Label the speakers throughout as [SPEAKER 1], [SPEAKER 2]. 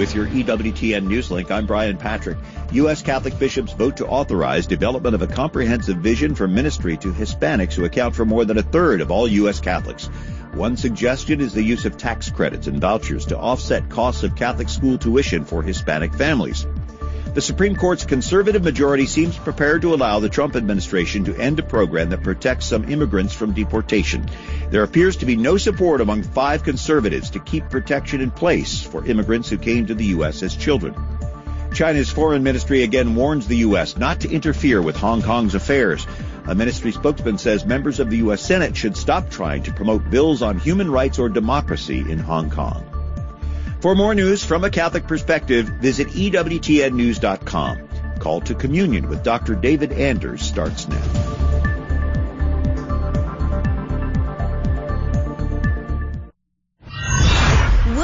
[SPEAKER 1] With your EWTN Newslink, I'm Brian Patrick. U.S. Catholic bishops vote to authorize development of a comprehensive vision for ministry to Hispanics who account for more than a third of all U.S. Catholics. One suggestion is the use of tax credits and vouchers to offset costs of Catholic school tuition for Hispanic families. The Supreme Court's conservative majority seems prepared to allow the Trump administration to end a program that protects some immigrants from deportation. There appears to be no support among five conservatives to keep protection in place for immigrants who came to the U.S. as children. China's foreign ministry again warns the U.S. not to interfere with Hong Kong's affairs. A ministry spokesman says members of the U.S. Senate should stop trying to promote bills on human rights or democracy in Hong Kong. For more news from a Catholic perspective, visit EWTNnews.com. Call to Communion with Dr. David Anders starts now.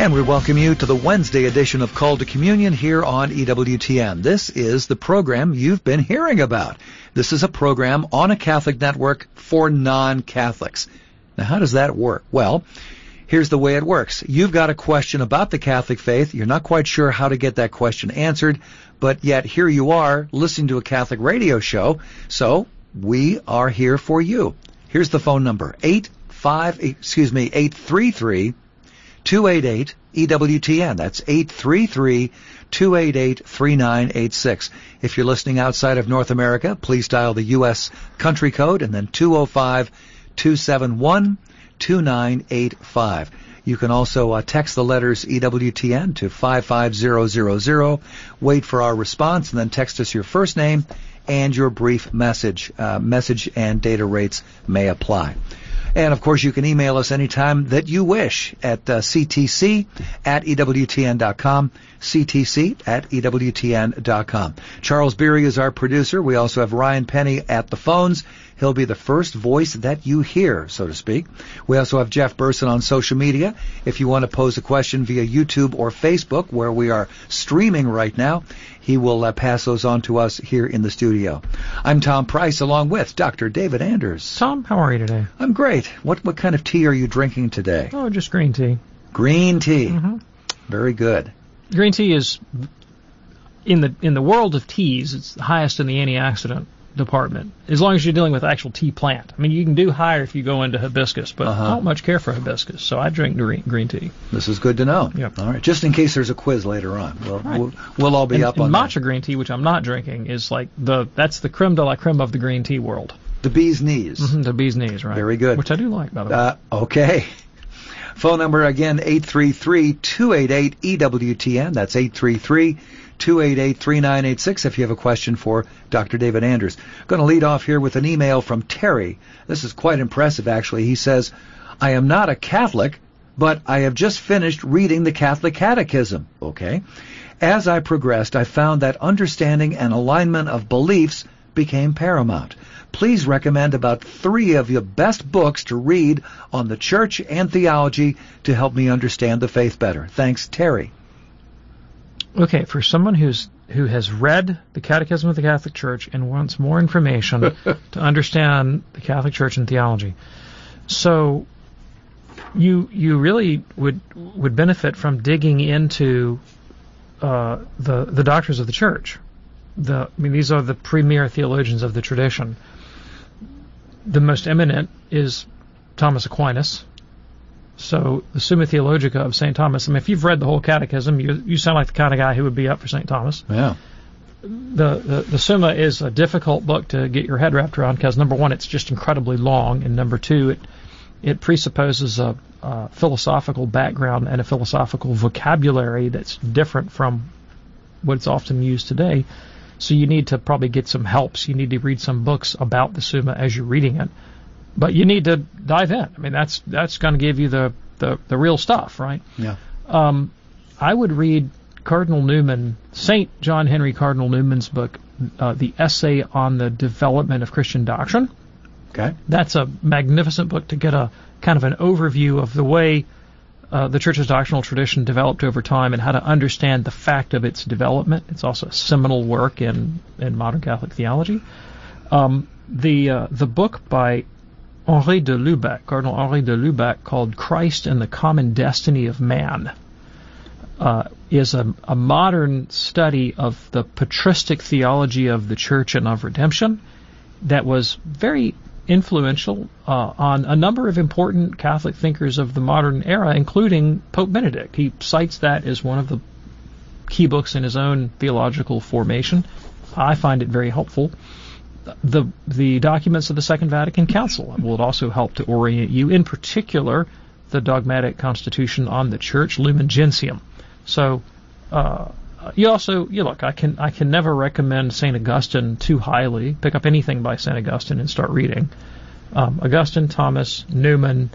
[SPEAKER 2] And we welcome you to the Wednesday edition of Call to Communion here on EWTN. This is the program you've been hearing about. This is a program on a Catholic network for non-Catholics. Now, how does that work? Well, here's the way it works. You've got a question about the Catholic faith. You're not quite sure how to get that question answered, but yet here you are listening to a Catholic radio show. So we are here for you. Here's the phone number. Eight five, excuse me, 833 288 EWTN. That's 833-288-3986. If you're listening outside of North America, please dial the U.S. country code and then 205-271-2985. You can also uh, text the letters EWTN to 55000. Wait for our response and then text us your first name and your brief message. Uh, message and data rates may apply. And of course, you can email us anytime that you wish at uh, ctc at ewtn.com, ctc at ewtn.com. Charles Beery is our producer. We also have Ryan Penny at the phones. He'll be the first voice that you hear, so to speak. We also have Jeff Burson on social media. If you want to pose a question via YouTube or Facebook, where we are streaming right now, he will uh, pass those on to us here in the studio. I'm Tom Price, along with Dr. David Anders.
[SPEAKER 3] Tom, how are you today?
[SPEAKER 2] I'm great. What what kind of tea are you drinking today?
[SPEAKER 3] Oh, just green tea.
[SPEAKER 2] Green tea.
[SPEAKER 3] Mm-hmm.
[SPEAKER 2] Very good.
[SPEAKER 3] Green tea is in the in the world of teas. It's the highest in the antioxidant department. As long as you're dealing with actual tea plant. I mean, you can do higher if you go into hibiscus, but
[SPEAKER 2] Uh-huh.
[SPEAKER 3] I don't much care for hibiscus, so I drink green, green tea.
[SPEAKER 2] This is good to know.
[SPEAKER 3] Yep.
[SPEAKER 2] All right. Just in case there's a quiz later on, we'll
[SPEAKER 3] Right.
[SPEAKER 2] we'll, we'll all be
[SPEAKER 3] and,
[SPEAKER 2] up
[SPEAKER 3] and
[SPEAKER 2] on that.
[SPEAKER 3] matcha green tea, which I'm not drinking, is like the that's the creme de la creme of the green tea world.
[SPEAKER 2] The bee's knees.
[SPEAKER 3] hmm the bee's knees, right?
[SPEAKER 2] Very good.
[SPEAKER 3] Which I do like, by the way.
[SPEAKER 2] Uh, okay. Phone number again, 833-288-EWTN. That's 833-288-3986 if you have a question for Dr. David Anders. Going to lead off here with an email from Terry. This is quite impressive, actually. He says, I am not a Catholic, but I have just finished reading the Catholic Catechism. Okay. As I progressed, I found that understanding and alignment of beliefs became paramount. Please recommend about three of your best books to read on the church and theology to help me understand the faith better. Thanks, Terry.
[SPEAKER 3] Okay, for someone who's who has read the Catechism of the Catholic Church and wants more information to understand the Catholic Church and theology, so you you really would would benefit from digging into uh, the the doctors of the Church. The I mean these are the premier theologians of the tradition. The most eminent is Thomas Aquinas. So the Summa Theologica of St. Thomas. I mean, if you've read the whole Catechism, you you sound like the kind of guy who would be up for St. Thomas.
[SPEAKER 2] Yeah.
[SPEAKER 3] The, the the Summa is a difficult book to get your head wrapped around because number one, it's just incredibly long, and number two, it it presupposes a, a philosophical background and a philosophical vocabulary that's different from what's often used today. So you need to probably get some helps. You need to read some books about the Summa as you're reading it. But you need to dive in. I mean, that's that's going to give you the, the, the real stuff, right?
[SPEAKER 2] Yeah.
[SPEAKER 3] Um, I would read Cardinal Newman, Saint John Henry Cardinal Newman's book, uh, the essay on the development of Christian doctrine.
[SPEAKER 2] Okay.
[SPEAKER 3] That's a magnificent book to get a kind of an overview of the way uh, the church's doctrinal tradition developed over time and how to understand the fact of its development. It's also a seminal work in, in modern Catholic theology. Um, the uh, the book by Henri de Lubac, Cardinal Henri de Lubac, called Christ and the Common Destiny of Man, uh, is a, a modern study of the patristic theology of the church and of redemption that was very influential uh, on a number of important Catholic thinkers of the modern era, including Pope Benedict. He cites that as one of the key books in his own theological formation. I find it very helpful. The the documents of the Second Vatican Council will also help to orient you, in particular, the dogmatic constitution on the Church, Lumen Gentium. So. Uh, you also you look I can I can never recommend Saint Augustine too highly. Pick up anything by Saint Augustine and start reading. Um, Augustine, Thomas, Newman,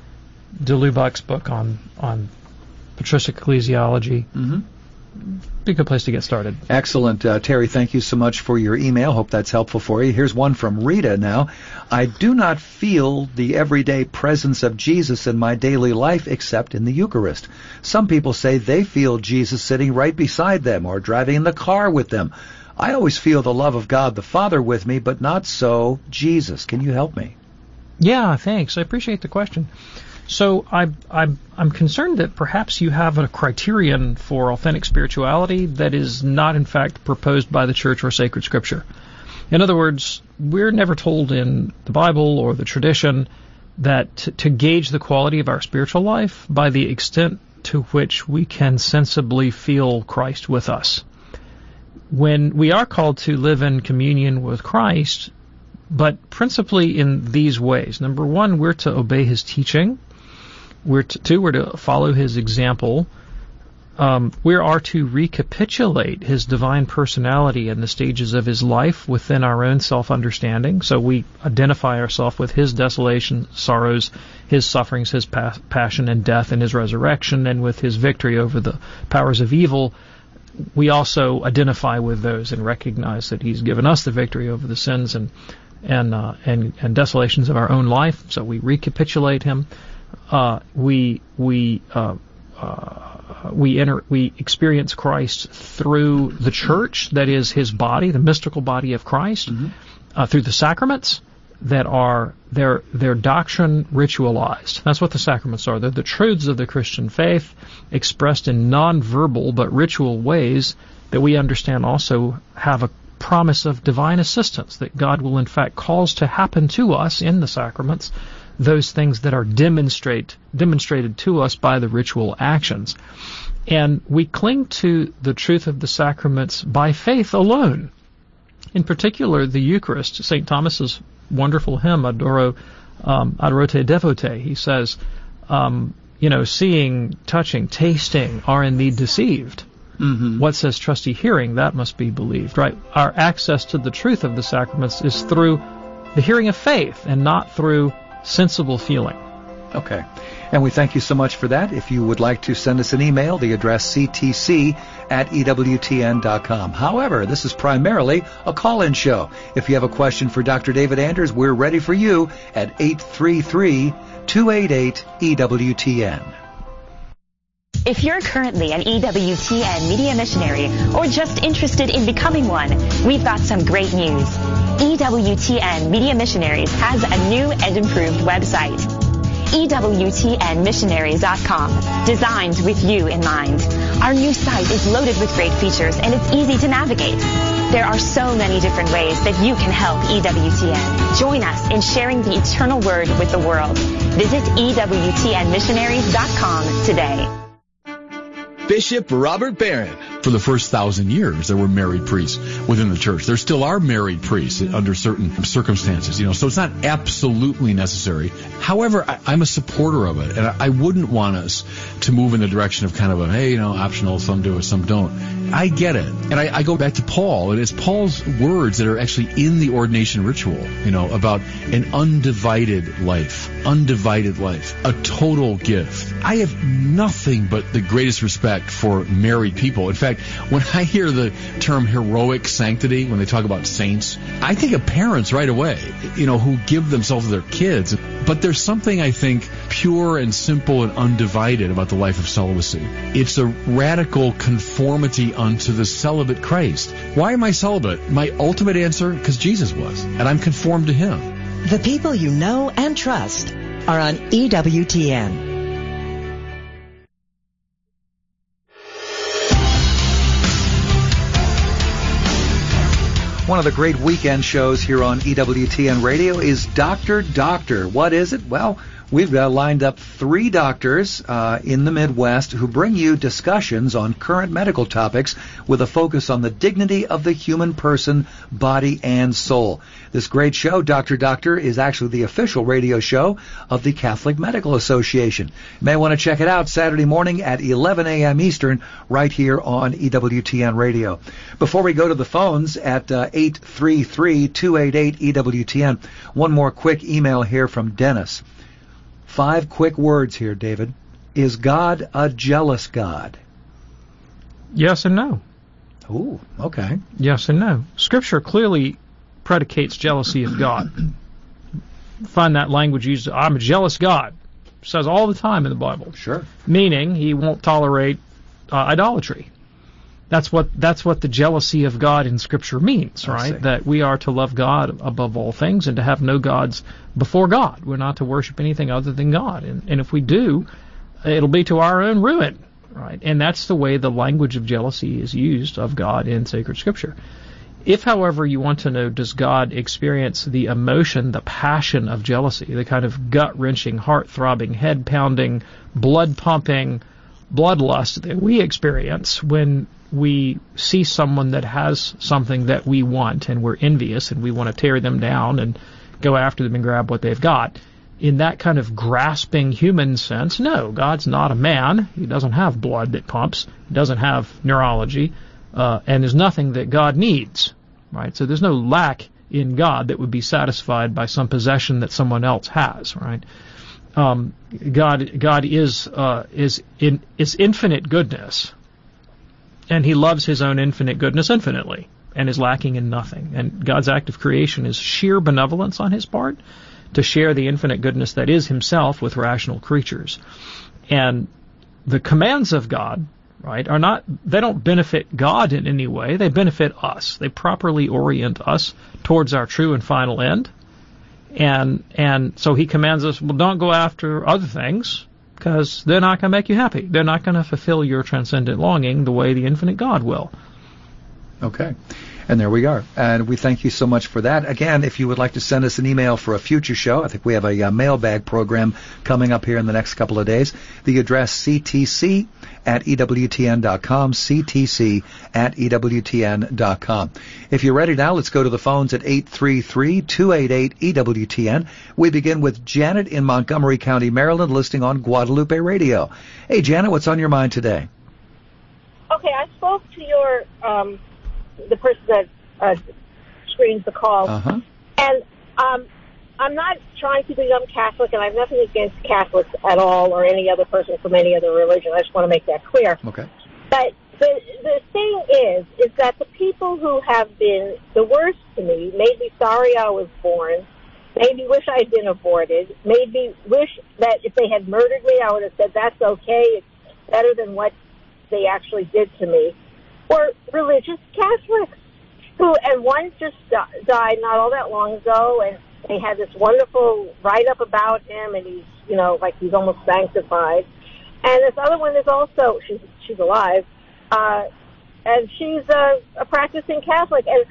[SPEAKER 3] de Lubac's book on on patristic ecclesiology.
[SPEAKER 2] Mm-hmm.
[SPEAKER 3] Be a good place to get started.
[SPEAKER 2] Excellent. Uh, Terry, thank you so much for your email. Hope that's helpful for you. Here's one from Rita now. I do not feel the everyday presence of Jesus in my daily life except in the Eucharist. Some people say they feel Jesus sitting right beside them or driving in the car with them. I always feel the love of God the Father with me, but not so Jesus. Can you help me?
[SPEAKER 3] Yeah, thanks. I appreciate the question. So I, I'm I'm concerned that perhaps you have a criterion for authentic spirituality that is not in fact proposed by the Church or sacred Scripture. In other words, we're never told in the Bible or the tradition that to, to gauge the quality of our spiritual life by the extent to which we can sensibly feel Christ with us. When we are called to live in communion with Christ, but principally in these ways. Number one, we're to obey his teaching. We're to, two, we're to follow his example. Um, we are to recapitulate his divine personality and the stages of his life within our own self-understanding. So we identify ourselves with his desolation, sorrows, his sufferings, his pa- passion and death, and his resurrection, and with his victory over the powers of evil. We also identify with those and recognize that he's given us the victory over the sins and and uh, and and desolations of our own life. So we recapitulate him. Uh, we we uh, uh, we enter we experience Christ through the church, that is His body, the mystical body of Christ,
[SPEAKER 2] Mm-hmm.
[SPEAKER 3] uh, through the sacraments that are their their doctrine ritualized. That's what the sacraments are. They're the truths of the Christian faith expressed in non-verbal but ritual ways that we understand also have a promise of divine assistance that God will in fact cause to happen to us in the sacraments those things that are demonstrate demonstrated to us by the ritual actions. And we cling to the truth of the sacraments by faith alone. In particular, the Eucharist, St. Thomas's wonderful hymn, Adoro, um, Adoro Te Devote, he says, um, you know, seeing, touching, tasting are in thee deceived.
[SPEAKER 2] Mm-hmm.
[SPEAKER 3] What says trusty hearing, that must be believed, right? Our access to the truth of the sacraments is through the hearing of faith and not through sensible feeling.
[SPEAKER 2] Okay. And we thank you so much for that. If you would like to send us an email, the address ctc at ewtn.com. However, this is primarily a call-in show. If you have a question for Dr. David Anders, we're ready for you at 833-288-EWTN.
[SPEAKER 4] If you're currently an EWTN media missionary or just interested in becoming one, we've got some great news. EWTN Media Missionaries has a new and improved website. EWTNmissionaries.com, designed with you in mind. Our new site is loaded with great features and it's easy to navigate. There are so many different ways that you can help EWTN. Join us in sharing the eternal word with the world. Visit EWTNmissionaries.com today.
[SPEAKER 5] Bishop Robert Barron.
[SPEAKER 6] For the first thousand years, there were married priests within the church. There still are married priests under certain circumstances, you know, so it's not absolutely necessary. However, I, I'm a supporter of it, and I, I wouldn't want us to move in the direction of kind of a, hey, you know, optional, some do it, some don't. I get it. And I, I go back to Paul, and it's Paul's words that are actually in the ordination ritual, you know, about an undivided life, undivided life, a total gift. I have nothing but the greatest respect for married people. In fact, fact, when I hear the term heroic sanctity, when they talk about saints, I think of parents right away, you know, who give themselves to their kids. But there's something I think pure and simple and undivided about the life of celibacy. It's a radical conformity unto the celibate Christ. Why am I celibate? My ultimate answer, because Jesus was, and I'm conformed to Him.
[SPEAKER 7] The people you know and trust are on EWTN.
[SPEAKER 2] One of the great weekend shows here on EWTN Radio is Doctor Doctor. What is it? Well, We've got lined up three doctors uh, in the Midwest who bring you discussions on current medical topics with a focus on the dignity of the human person, body, and soul. This great show, Doctor Doctor, is actually the official radio show of the Catholic Medical Association. You may want to check it out Saturday morning at 11 a.m. Eastern, right here on EWTN Radio. Before we go to the phones at uh, 833-288-EWTN, one more quick email here from Dennis. Five quick words here, David. Is God a jealous God?
[SPEAKER 3] Yes and no.
[SPEAKER 2] Ooh, okay.
[SPEAKER 3] Yes and no. Scripture clearly predicates jealousy of God. Find that language used. I'm a jealous God. Says all the time in the Bible.
[SPEAKER 2] Sure.
[SPEAKER 3] Meaning he won't tolerate uh, idolatry. That's what that's what the jealousy of God in Scripture means, right? That we are to love God above all things and to have no gods before God. We're not to worship anything other than God, and, and if we do, it'll be to our own ruin, right? And that's the way the language of jealousy is used of God in sacred Scripture. If, however, you want to know, does God experience the emotion, the passion of jealousy, the kind of gut wrenching, heart throbbing, head pounding, blood pumping, bloodlust that we experience when we see someone that has something that we want and we're envious and we want to tear them down and go after them and grab what they've got. In that kind of grasping human sense, no, God's not a man. He doesn't have blood that pumps. He doesn't have neurology. Uh, and there's nothing that God needs, right? So there's no lack in God that would be satisfied by some possession that someone else has, right? Um, God, God is uh, is in is infinite goodness, and he loves his own infinite goodness infinitely and is lacking in nothing. And God's act of creation is sheer benevolence on his part to share the infinite goodness that is himself with rational creatures. And the commands of God, right, are not, they don't benefit God in any way. They benefit us. They properly orient us towards our true and final end. And, and so he commands us, well, don't go after other things because they're not going to make you happy. They're not going to fulfill your transcendent longing the way the infinite God will.
[SPEAKER 2] Okay. And there we are. And we thank you so much for that. Again, if you would like to send us an email for a future show, I think we have a uh, mailbag program coming up here in the next couple of days. The address ctc at EWTN.com, ctc at EWTN.com. If you're ready now, let's go to the phones at 833-288-EWTN. We begin with Janet in Montgomery County, Maryland, listing on Guadalupe Radio. Hey, Janet, what's on your mind today?
[SPEAKER 8] Okay, I spoke to your um, the person that uh, screens the call,
[SPEAKER 2] uh-huh.
[SPEAKER 8] and um, I'm not trying to become Catholic, and I have nothing against Catholics at all, or any other person from any other religion. I just want to make that clear.
[SPEAKER 2] Okay.
[SPEAKER 8] But the the thing is, is that the people who have been the worst to me made me sorry I was born. Made me wish I had been aborted. Made me wish that if they had murdered me, I would have said that's okay. It's better than what they actually did to me were religious Catholics who, and one just died not all that long ago, and they had this wonderful write up about him, and he's, you know, like he's almost sanctified. And this other one is also, she's, she's alive, uh, and she's a, a practicing Catholic. And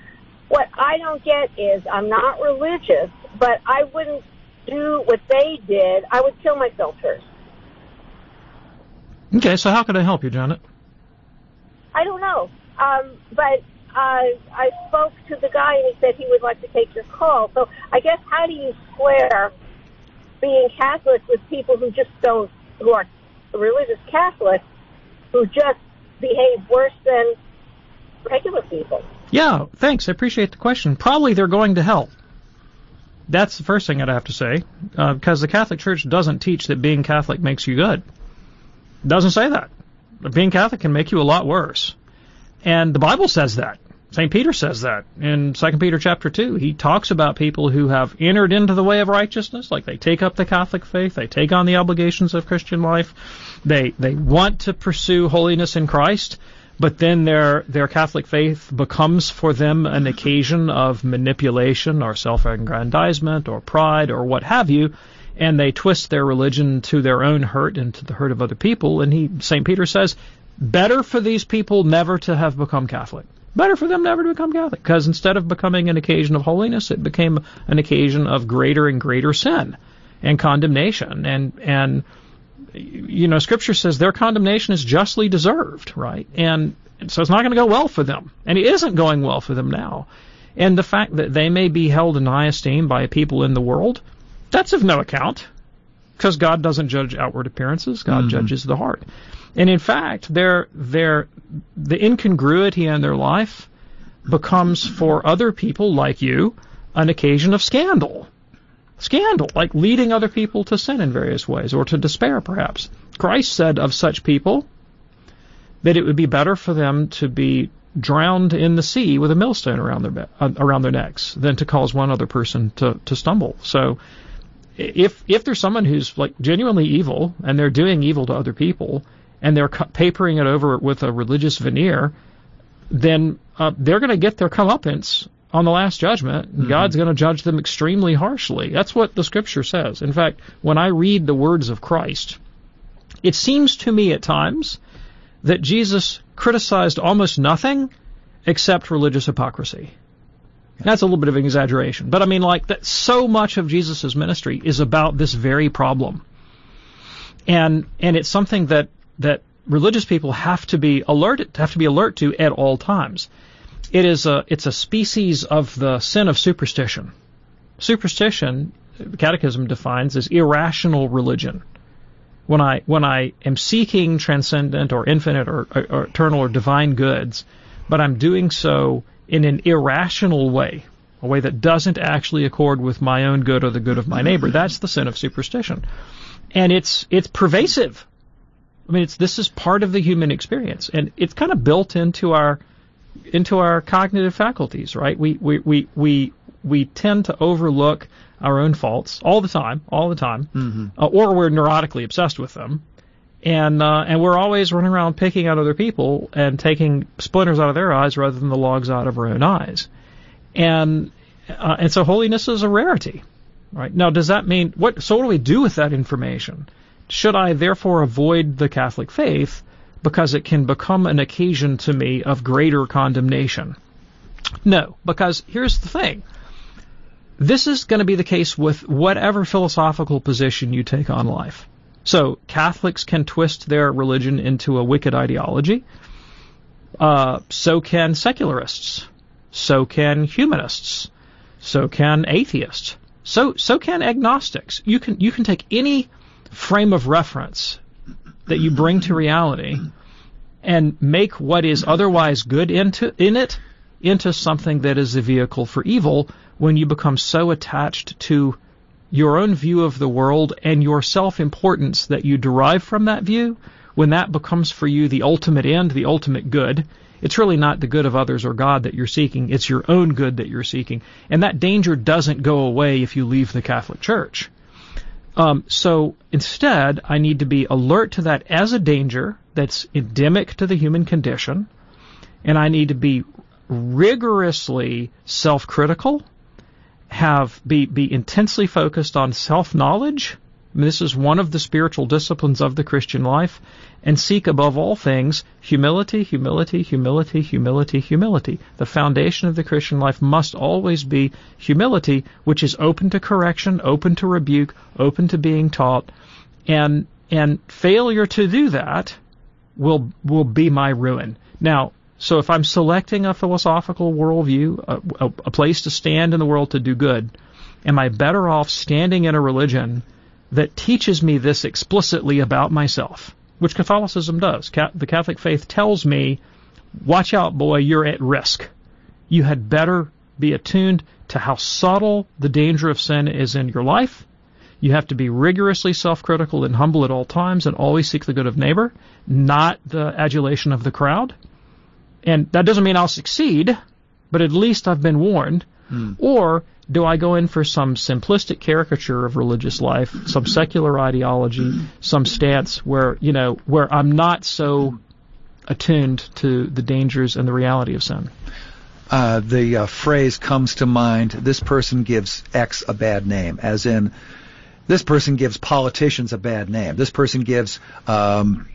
[SPEAKER 8] what I don't get is, I'm not religious, but I wouldn't do what they did. I would kill myself first.
[SPEAKER 3] Okay, so how can I help you, Janet?
[SPEAKER 8] I don't know. Um, but uh, I spoke to the guy and he said he would like to take your call. So I guess how do you square being Catholic with people who just don't, who are religious Catholics, who just behave worse than regular people?
[SPEAKER 3] Yeah, thanks. I appreciate the question. Probably they're going to hell. That's the first thing I'd have to say, uh, because the Catholic Church doesn't teach that being Catholic makes you good. Doesn't say that being Catholic can make you a lot worse. and the Bible says that. St. Peter says that in 2 Peter chapter 2. He talks about people who have entered into the way of righteousness, like they take up the Catholic faith, they take on the obligations of Christian life, they, they want to pursue holiness in Christ, but then their, their Catholic faith becomes for them an occasion of manipulation or self-aggrandizement or pride or what have you, and they twist their religion to their own hurt and to the hurt of other people, and he, St. Peter says, better for these people never to have become Catholic. Better for them never to become Catholic, because instead of becoming an occasion of holiness, it became an occasion of greater and greater sin and condemnation. And and you know, Scripture says their condemnation is justly deserved, right? And so it's not going to go well for them, and it isn't going well for them now. And the fact that they may be held in high esteem by people in the world, that's of no account, because God doesn't judge outward appearances; God mm-hmm. judges the heart. And in fact, their their the incongruity in their life becomes for other people like you an occasion of scandal. Scandal, like leading other people to sin in various ways or to despair perhaps. Christ said of such people that it would be better for them to be drowned in the sea with a millstone around their uh, around their necks than to cause one other person to to stumble. So if if there's someone who's like genuinely evil and they're doing evil to other people and they're papering it over with a religious veneer, then uh, they're going to get their comeuppance on the last judgment. Mm-hmm. God's going to judge them extremely harshly. That's what the scripture says. In fact, when I read the words of Christ, it seems to me at times that Jesus criticized almost nothing except religious hypocrisy. That's a little bit of an exaggeration, but I mean, like that. So much of Jesus' ministry is about this very problem, and and it's something that that religious people have to be alert have to be alert to at all times. It is a it's a species of the sin of superstition. Superstition, the Catechism defines as irrational religion. When I when I am seeking transcendent or infinite or, or, or eternal or divine goods, but I'm doing so in an irrational way, a way that doesn't actually accord with my own good or the good of my neighbor. That's the sin of superstition. And it's it's pervasive I mean, it's this is part of the human experience, and it's kind of built into our into our cognitive faculties, right? We we we we we tend to overlook our own faults all the time, all the time, mm-hmm. uh, or we're neurotically obsessed with them, and uh, and we're always running around picking out other people and taking splinters out of their eyes rather than the logs out of our own eyes, and uh, and so holiness is a rarity, right? Now, does that mean what? So what do we do with that information? Should I therefore avoid the Catholic faith because it can become an occasion to me of greater condemnation? No, because here's the thing. This is going to be the case with whatever philosophical position you take on life. So Catholics can twist their religion into a wicked ideology. Uh, so can secularists. So can humanists. So can atheists. So so can agnostics. You can you can take any frame of reference that you bring to reality and make what is otherwise good into in it into something that is a vehicle for evil when you become so attached to your own view of the world and your self-importance that you derive from that view when that becomes for you the ultimate end the ultimate good it's really not the good of others or God that you're seeking it's your own good that you're seeking. And that danger doesn't go away if you leave the Catholic Church. Um, so instead, I need to be alert to that as a danger that's endemic to the human condition, and I need to be rigorously self-critical, have be be intensely focused on self-knowledge, this is one of the spiritual disciplines of the Christian life. And seek above all things humility, humility, humility, humility, humility. The foundation of the Christian life must always be humility, which is open to correction, open to rebuke, open to being taught. And, and failure to do that will, will be my ruin. Now, so if I'm selecting a philosophical worldview, a, a, a place to stand in the world to do good, am I better off standing in a religion that teaches me this explicitly about myself, which Catholicism does. the Catholic faith tells me, watch out, boy, you're at risk. You had better be attuned to how subtle the danger of sin is in your life. You have to be rigorously self-critical and humble at all times and always seek the good of neighbor, not the adulation of the crowd. And that doesn't mean I'll succeed, but at least I've been warned.
[SPEAKER 2] Hmm.
[SPEAKER 3] Or do I go in for some simplistic caricature of religious life, some secular ideology, some stance where, you know, where I'm not so attuned to the dangers and the reality of sin?
[SPEAKER 2] Uh, the uh, phrase comes to mind, this person gives X a bad name, as in, this person gives politicians a bad name. This person gives um,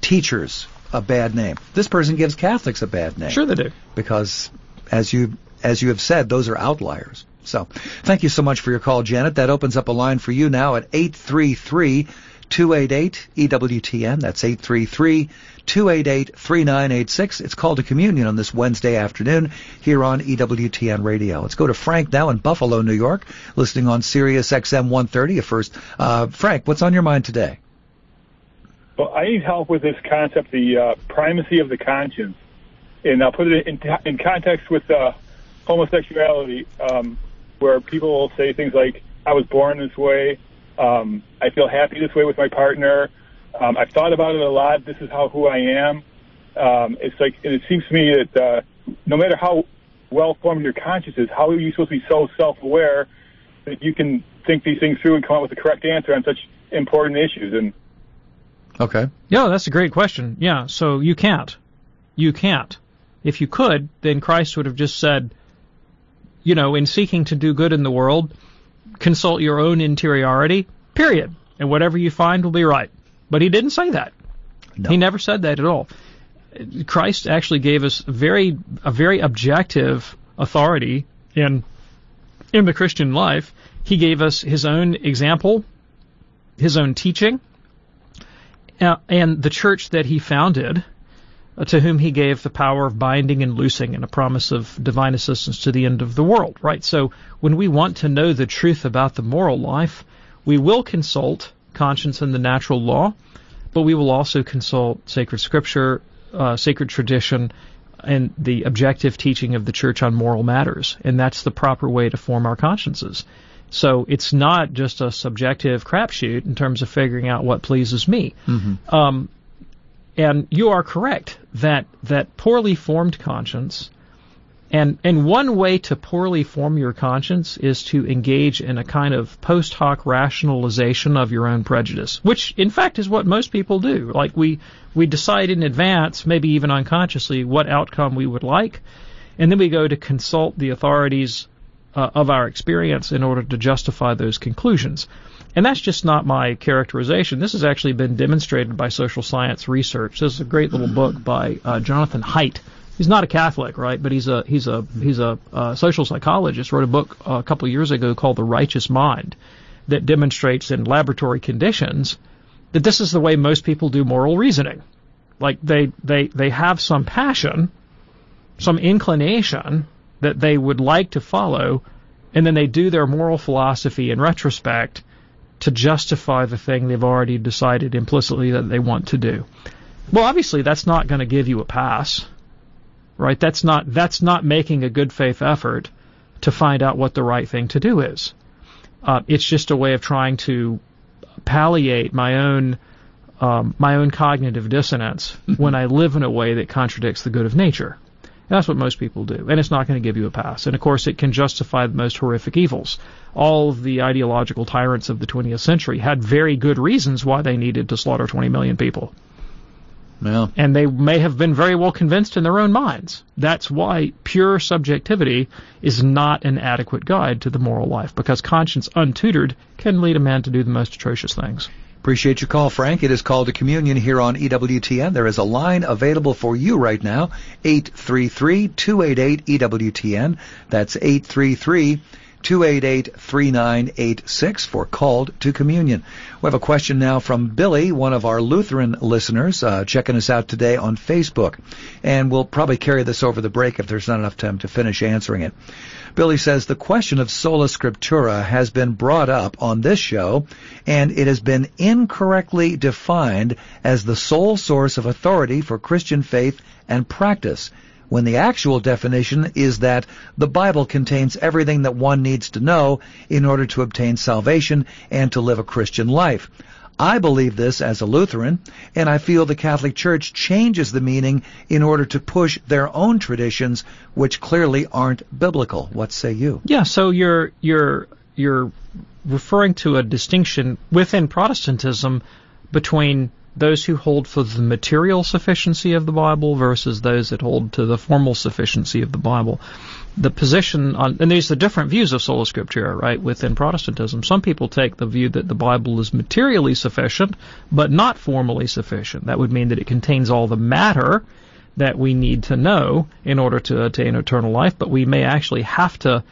[SPEAKER 2] teachers a bad name. This person gives Catholics a bad name.
[SPEAKER 3] Sure they do.
[SPEAKER 2] Because, as you as you have said, those are outliers. So, thank you so much for your call, Janet. That opens up a line for you now at 833 288 EWTN. That's 833 288 3986. It's called to communion on this Wednesday afternoon here on EWTN Radio. Let's go to Frank now in Buffalo, New York, listening on Sirius XM 130 at first. Uh, Frank, what's on your mind today?
[SPEAKER 9] Well, I need help with this concept, the uh, primacy of the conscience. And I'll put it in, in context with uh, homosexuality, um, where people will say things like, I was born this way, um, I feel happy this way with my partner, um, I've thought about it a lot, this is how who I am. Um, it's like, and it seems to me that uh, no matter how well formed your conscience is, how are you supposed to be so self aware that you can think these things through and come up with the correct answer on such important issues? And
[SPEAKER 2] Okay.
[SPEAKER 3] Yeah, that's a great question. Yeah, so you can't. You can't. If you could, then Christ would have just said, you know, in seeking to do good in the world, consult your own interiority, period. And whatever you find will be right. But he didn't say that.
[SPEAKER 2] No.
[SPEAKER 3] He never said that at all. Christ actually gave us very a very objective authority in in the Christian life. He gave us his own example, his own teaching, and the church that he founded, uh, to whom he gave the power of binding and loosing and a promise of divine assistance to the end of the world. Right. So when we want to know the truth about the moral life, we will consult conscience and the natural law, but we will also consult sacred scripture, uh, sacred tradition, and the objective teaching of the church on moral matters. And that's the proper way to form our consciences. So it's not just a subjective crapshoot in terms of figuring out what pleases me.
[SPEAKER 2] Mm-hmm.
[SPEAKER 3] Um, and you are correct that that poorly formed conscience, and and one way to poorly form your conscience is to engage in a kind of post hoc rationalization of your own prejudice, which in fact is what most people do. Like we we decide in advance, maybe even unconsciously, what outcome we would like, and then we go to consult the authorities uh, of our experience in order to justify those conclusions. And that's just not my characterization. This has actually been demonstrated by social science research. This is a great little book by uh, Jonathan Haidt. He's not a Catholic, right? But he's a he's a he's a uh, social psychologist. Wrote a book uh, a couple of years ago called The Righteous Mind, that demonstrates in laboratory conditions that this is the way most people do moral reasoning. Like they they they have some passion, some inclination that they would like to follow, and then they do their moral philosophy in retrospect to justify the thing they've already decided implicitly that they want to do. Well, obviously that's not going to give you a pass, right? That's not that's not making a good faith effort to find out what the right thing to do is. Uh, it's just a way of trying to palliate my own um, my own cognitive dissonance when I live in a way that contradicts the good of nature. That's what most people do, and it's not going to give you a pass. And of course, it can justify the most horrific evils. All of the ideological tyrants of the 20th century had very good reasons why they needed to slaughter 20 million people.
[SPEAKER 2] Yeah.
[SPEAKER 3] And they may have been very well convinced in their own minds. That's why pure subjectivity is not an adequate guide to the moral life, because conscience untutored can lead a man to do the most atrocious things.
[SPEAKER 2] Appreciate your call, Frank. It is called to communion here on EWTN. There is a line available for you right now, 833-288-EWTN. That's 833 288 3986 for Called to Communion. We have a question now from Billy, one of our Lutheran listeners, uh, checking us out today on Facebook. And we'll probably carry this over the break if there's not enough time to finish answering it. Billy says the question of sola scriptura has been brought up on this show, and it has been incorrectly defined as the sole source of authority for Christian faith and practice. When the actual definition is that the Bible contains everything that one needs to know in order to obtain salvation and to live a Christian life. I believe this as a Lutheran, and I feel the Catholic Church changes the meaning in order to push their own traditions, which clearly aren't biblical. What say you?
[SPEAKER 3] Yeah, so you're you're you're referring to a distinction within Protestantism between those who hold for the material sufficiency of the Bible versus those that hold to the formal sufficiency of the Bible. The position on, and there's the different views of sola scriptura, right, within Protestantism. Some people take the view that the Bible is materially sufficient, but not formally sufficient. That would mean that it contains all the matter that we need to know in order to attain eternal life, but we may actually have to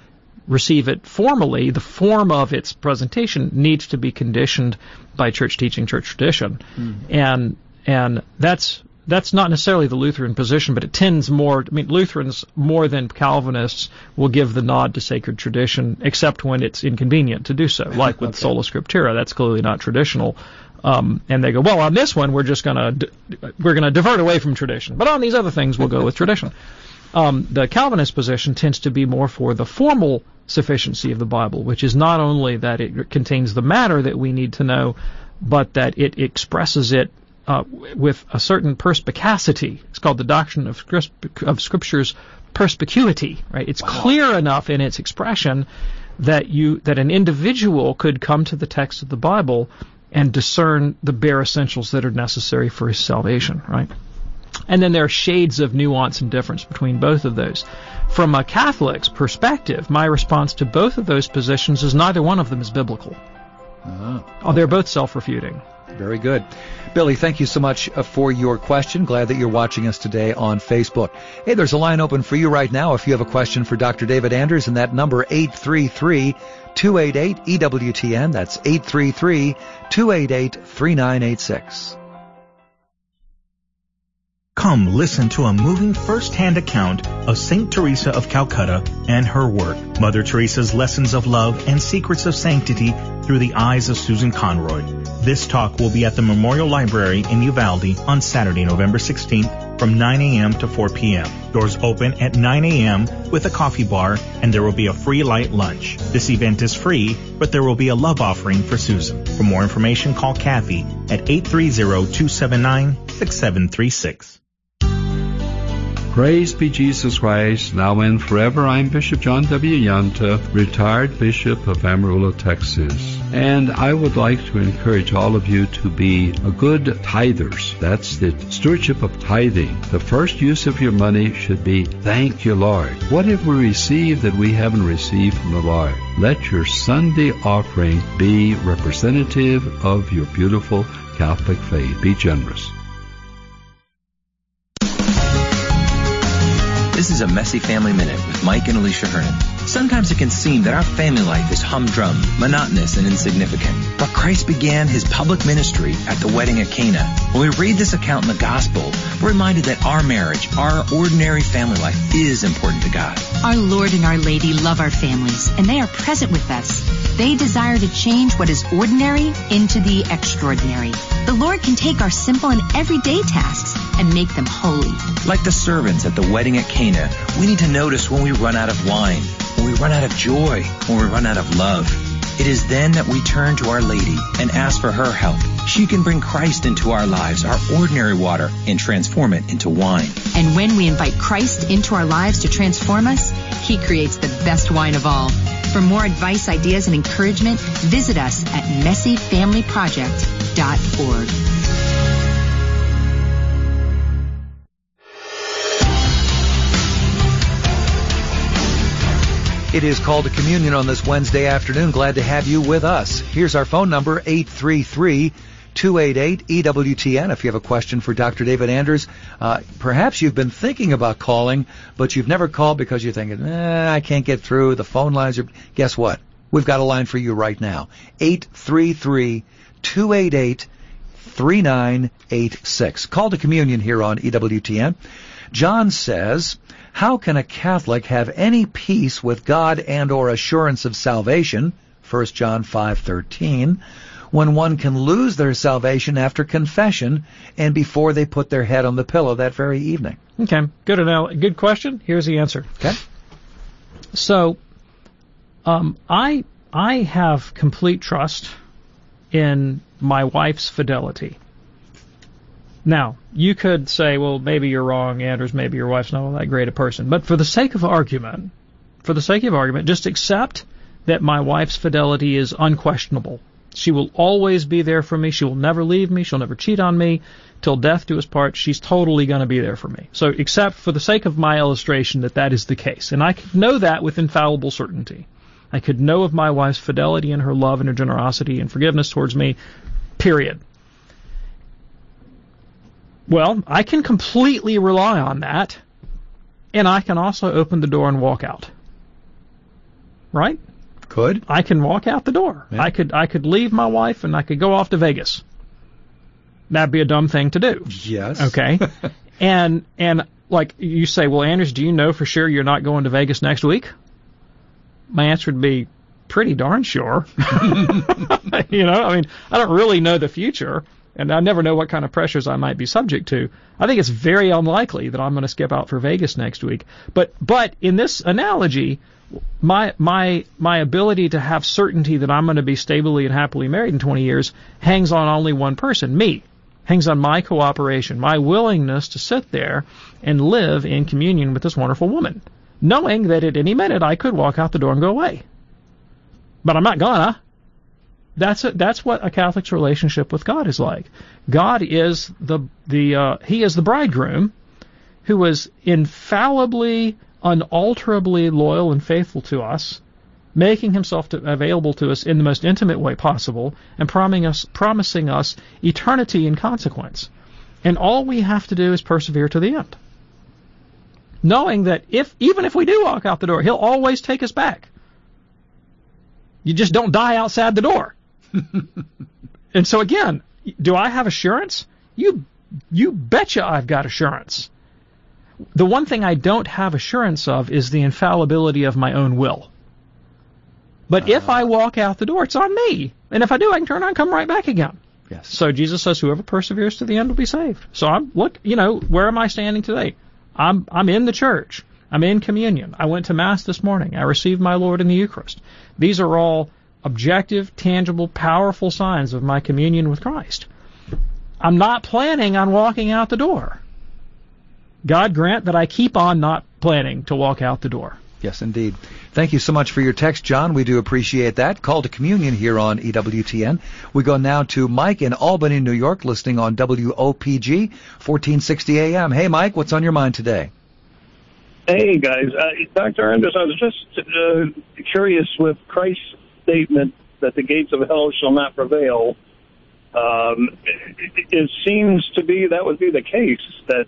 [SPEAKER 3] receive it formally, the form of its presentation needs to be conditioned by church teaching, church tradition, mm. and and that's that's not necessarily the Lutheran position, but it tends more. I mean, Lutherans more than Calvinists will give the nod to sacred tradition, except when it's inconvenient to do so, like with okay. sola scriptura. That's clearly not traditional. Um, and they go, well, on this one, we're just gonna we're gonna divert away from tradition, but on these other things, we'll go with tradition. Um, the Calvinist position tends to be more for the formal sufficiency of the Bible, which is not only that it contains the matter that we need to know, but that it expresses it uh, with a certain perspicacity. It's called the doctrine of, of Scripture's perspicuity. Right? It's wow. clear enough in its expression that you that an individual could come to the text of the Bible and discern the bare essentials that are necessary for his salvation. Right? And then there are shades of nuance and difference between both of those. From a Catholic's perspective, my response to both of those positions is neither one of them is biblical. Uh-huh. Oh, they're both self-refuting.
[SPEAKER 2] Very good. Billy, thank you so much uh, for your question. Glad that you're watching us today on Facebook. Hey, there's a line open for you right now if you have a question for Dr. David Anders, and that number 833 288 EWTN. That's 833 288 3986.
[SPEAKER 10] Come listen to a moving first-hand account of St. Teresa of Calcutta and her work, Mother Teresa's lessons of love and secrets of sanctity through the eyes of Susan Conroy. This talk will be at the Memorial Library in Uvalde on Saturday, November 16th from 9 a.m. to 4 p.m. Doors open at 9 a.m. with a coffee bar and there will be a free light lunch. This event is free, but there will be a love offering for Susan. For more information, call Kathy at 830-279-6736.
[SPEAKER 11] Praise be Jesus Christ, now and forever. I'm Bishop John W. Yanta, retired Bishop of Amarillo, Texas. And I would like to encourage all of you to be a good tithers. That's the stewardship of tithing. The first use of your money should be, thank you, Lord. What have we received that we haven't received from the Lord? Let your Sunday offering be representative of your beautiful Catholic faith. Be generous.
[SPEAKER 12] This is a Messy Family Minute with Mike and Alicia Hernon. Sometimes it can seem that our family life is humdrum, monotonous, and insignificant. But Christ began his public ministry at the wedding at Cana. When we read this account in the gospel, we're reminded that our marriage, our ordinary family life, is important to God.
[SPEAKER 13] Our Lord and Our Lady love our families, and they are present with us. They desire to change what is ordinary into the extraordinary. The Lord can take our simple and everyday tasks and make them holy.
[SPEAKER 12] Like the servants at the wedding at Cana, we need to notice when we run out of wine, when we run out of joy, when we run out of love. It is then that we turn to Our Lady and ask for her help. She can bring Christ into our lives, our ordinary water, and transform it into wine.
[SPEAKER 13] And when we invite Christ into our lives to transform us, He creates the best wine of all. For more advice, ideas, and encouragement, visit us at messyfamilyproject.org.
[SPEAKER 2] It is called to communion on this Wednesday afternoon. Glad to have you with us. Here's our phone number, 833 288 EWTN. If you have a question for Dr. David Anders, uh, perhaps you've been thinking about calling, but you've never called because you're thinking, eh, I can't get through. The phone lines are. Guess what? We've got a line for you right now. 833 288 3986. Call to communion here on EWTN. John says, how can a Catholic have any peace with God and or assurance of salvation, 1 John 5:13, when one can lose their salvation after confession and before they put their head on the pillow that very evening?
[SPEAKER 3] Okay, good anal- good question. Here's the answer.
[SPEAKER 2] Okay.
[SPEAKER 3] So, um, I I have complete trust in my wife's fidelity. Now, you could say, well, maybe you're wrong, Anders, maybe your wife's not all that great a person. But for the sake of argument, for the sake of argument, just accept that my wife's fidelity is unquestionable. She will always be there for me. She will never leave me. She'll never cheat on me. Till death do us part, she's totally going to be there for me. So, except for the sake of my illustration that that is the case. And I could know that with infallible certainty. I could know of my wife's fidelity and her love and her generosity and forgiveness towards me, period. Well, I can completely rely on that, and I can also open the door and walk out. Right?
[SPEAKER 2] Could.
[SPEAKER 3] I can walk out the door.
[SPEAKER 2] Yeah.
[SPEAKER 3] I could I could leave my wife and I could go off to Vegas. That'd be a dumb thing to do.
[SPEAKER 2] Yes.
[SPEAKER 3] Okay. and and like you say, well, Anders, do you know for sure you're not going to Vegas next week? My answer would be pretty darn sure. you know, I mean, I don't really know the future, and I never know what kind of pressures I might be subject to. I think it's very unlikely that I'm going to skip out for Vegas next week. But but in this analogy, my my my ability to have certainty that I'm going to be stably and happily married in 20 years hangs on only one person, me. Hangs on my cooperation, my willingness to sit there and live in communion with this wonderful woman, knowing that at any minute I could walk out the door and go away. But I'm not gonna. That's it. That's what a Catholic's relationship with God is like. God is the the uh, He is the bridegroom, who is infallibly, unalterably loyal and faithful to us, making Himself to, available to us in the most intimate way possible, and promising us promising us eternity in consequence. And all we have to do is persevere to the end, knowing that if even if we do walk out the door, He'll always take us back. You just don't die outside the door. and so again, do I have assurance? You you betcha I've got assurance. The one thing I don't have assurance of is the infallibility of my own will. But uh-huh. if I walk out the door, it's on me. And if I do, I can turn around and come right back again.
[SPEAKER 2] Yes.
[SPEAKER 3] So Jesus says, whoever perseveres to the end will be saved. So I'm look, you know, where am I standing today? I'm I'm in the church. I'm in communion. I went to mass this morning. I received my Lord in the Eucharist. These are all objective, tangible, powerful signs of my communion with Christ. I'm not planning on walking out the door. God grant that I keep on not planning to walk out the door.
[SPEAKER 2] Yes, indeed. Thank you so much for your text, John. We do appreciate that. Call to communion here on EWTN. We go now to Mike in Albany, New York, listening on WOPG, 1460 AM. Hey, Mike, what's on your mind today?
[SPEAKER 14] Hey, guys. Uh, Dr. Anders, I was just uh, curious with Christ's statement that the gates of hell shall not prevail. Um, it, it seems to be that would be the case, that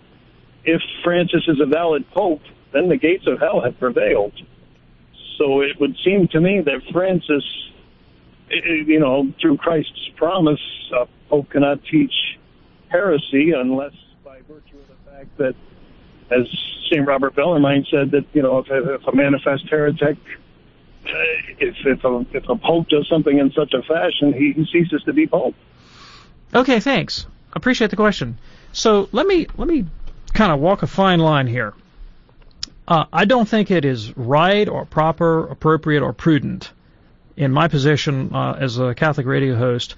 [SPEAKER 14] if Francis is a valid pope, then the gates of hell have prevailed. So it would seem to me that Francis, you know, through Christ's promise, a pope cannot teach heresy unless by virtue of the fact that, as St. Robert Bellarmine said, that, you know, if, if a manifest heretic, uh, if, if, a, if a pope does something in such a fashion, he, he ceases to be pope.
[SPEAKER 3] Okay, thanks. Appreciate the question. So let me let me kind of walk a fine line here. Uh, I don't think it is right or proper, appropriate, or prudent in my position uh, as a Catholic radio host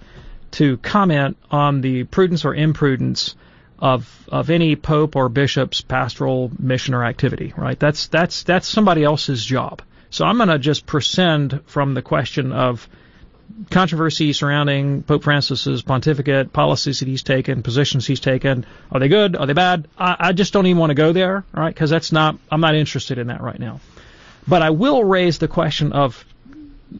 [SPEAKER 3] to comment on the prudence or imprudence of of any pope or bishop's pastoral mission or activity. Right? That's that's that's somebody else's job. So I'm going to just prescind from the question of controversy surrounding Pope Francis's pontificate, policies that he's taken, positions he's taken. Are they good? Are they bad? I, I just don't even want to go there, right? Because that's not. I'm not interested in that right now. But I will raise the question of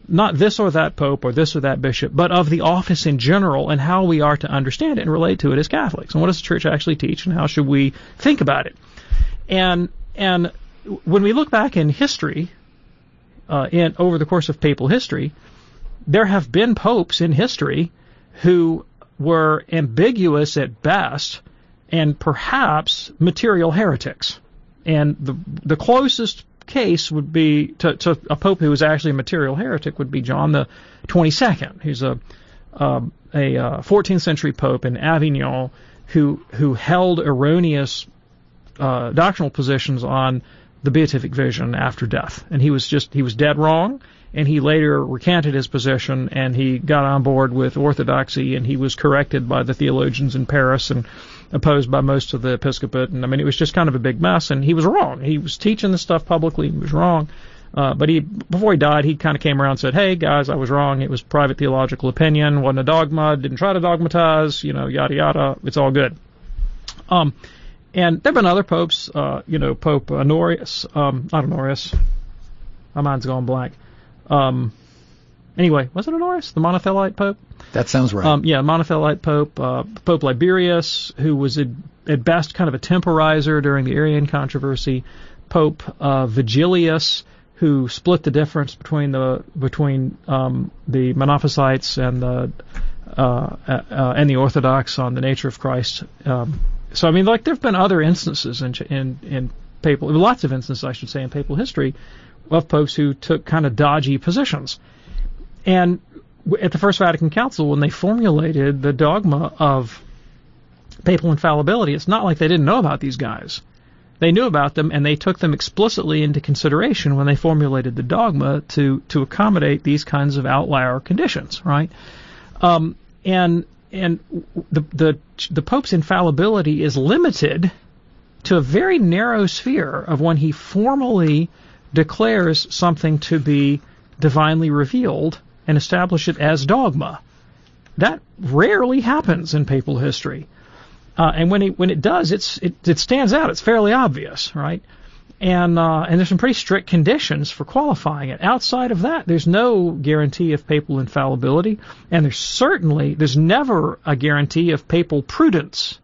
[SPEAKER 3] not this or that pope or this or that bishop, but of the office in general and how we are to understand it and relate to it as Catholics. And what does the church actually teach and how should we think about it? And and when we look back in history, uh, in over the course of papal history, there have been popes in history who were ambiguous at best and perhaps material heretics. And the the closest case would be to, to a pope who was actually a material heretic would be John the 22nd. He's a um, a uh, 14th century pope in Avignon who who held erroneous uh, doctrinal positions on the beatific vision after death, and he was just he was dead wrong. And he later recanted his position, and he got on board with orthodoxy, and he was corrected by the theologians in Paris and opposed by most of the episcopate. And I mean, it was just kind of a big mess, and he was wrong. He was teaching this stuff publicly, he was wrong. Uh, but he, before he died, he kind of came around and said, "Hey guys, I was wrong. It was private theological opinion. wasn't a dogma. Didn't try to dogmatize. You know, yada yada. It's all good." Um, and there've been other popes. Uh, you know, Pope Honorius. Um, not Honorius. My mind's going blank. Um, anyway, was it Honorius, the Monothelite Pope?
[SPEAKER 2] That sounds right.
[SPEAKER 3] Um, yeah, Monothelite Pope, uh, Pope Liberius, who was at, at, best kind of a temporizer during the Arian controversy, Pope uh, Vigilius, who split the difference between the between um, the Monophysites and the uh, uh, uh and the Orthodox on the nature of Christ. Um, so I mean, like there've been other instances in in in papal, lots of instances, I should say, in papal history of popes who took kind of dodgy positions. And at the First Vatican Council, when they formulated the dogma of papal infallibility, it's not like they didn't know about these guys. They knew about them and they took them explicitly into consideration when they formulated the dogma to, to accommodate these kinds of outlier conditions, right? Um, and and the, the the Pope's infallibility is limited to a very narrow sphere of when he formally declares something to be divinely revealed and establish it as dogma. That rarely happens in papal history. Uh, and when it when it does, it's it, it stands out. It's fairly obvious, right? And uh, and there's some pretty strict conditions for qualifying it. Outside of that, there's no guarantee of papal infallibility, and there's certainly there's never a guarantee of papal prudence.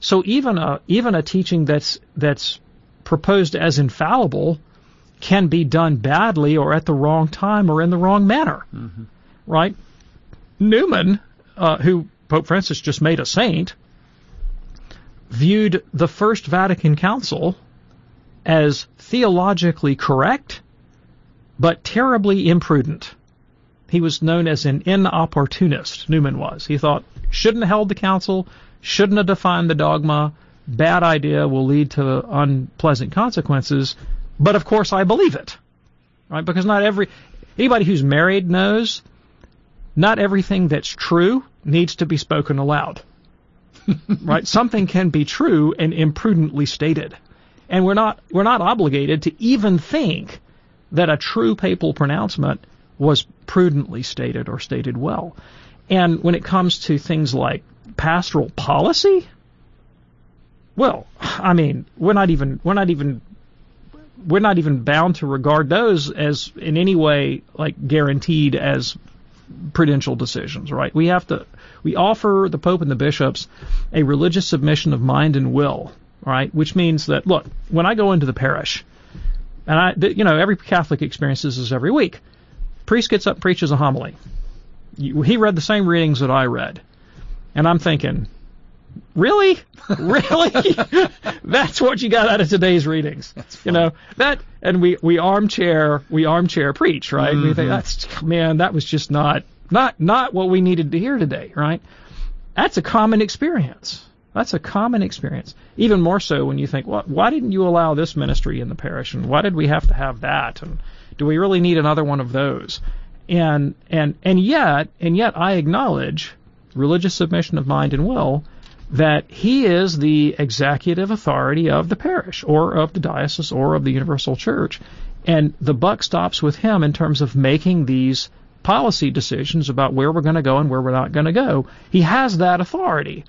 [SPEAKER 3] So even a even a teaching that's that's proposed as infallible can be done badly or at the wrong time or in the wrong manner. Mm-hmm. Right? Newman, uh, who Pope Francis just made a saint, viewed the First Vatican Council as theologically correct, but terribly imprudent. He was known as an inopportunist, Newman was. He thought, shouldn't have held the council, shouldn't have defined the dogma, bad idea will lead to unpleasant consequences. But of course, I believe it, right? Because not every anybody who's married knows not everything that's true needs to be spoken aloud, right? Something can be true and imprudently stated, and we're not we're not obligated to even think that a true papal pronouncement was prudently stated or stated well. And when it comes to things like pastoral policy, well, I mean, we're not even we're not even we're not even bound to regard those as in any way like guaranteed as prudential decisions, right? We have to we offer the pope and the bishops a religious submission of mind and will, right? Which means that look, when I go into the parish, and I you know every Catholic experiences this every week, priest gets up preaches a homily. He read the same readings that I read, and I'm thinking, Really? really? That's what you got out of today's readings. You know, that and we we armchair we armchair preach, right? Mm-hmm. We think that's man, that was just not not not what we needed to hear today, right? That's a common experience. That's a common experience. Even more so when you think, well, why didn't you allow this ministry in the parish, and why did we have to have that, and do we really need another one of those? And and and yet and yet I acknowledge religious submission of mind and will that he is the executive authority of the parish or of the diocese or of the universal church. And the buck stops with him in terms of making these policy decisions about where we're going to go and where we're not going to go. He has that authority.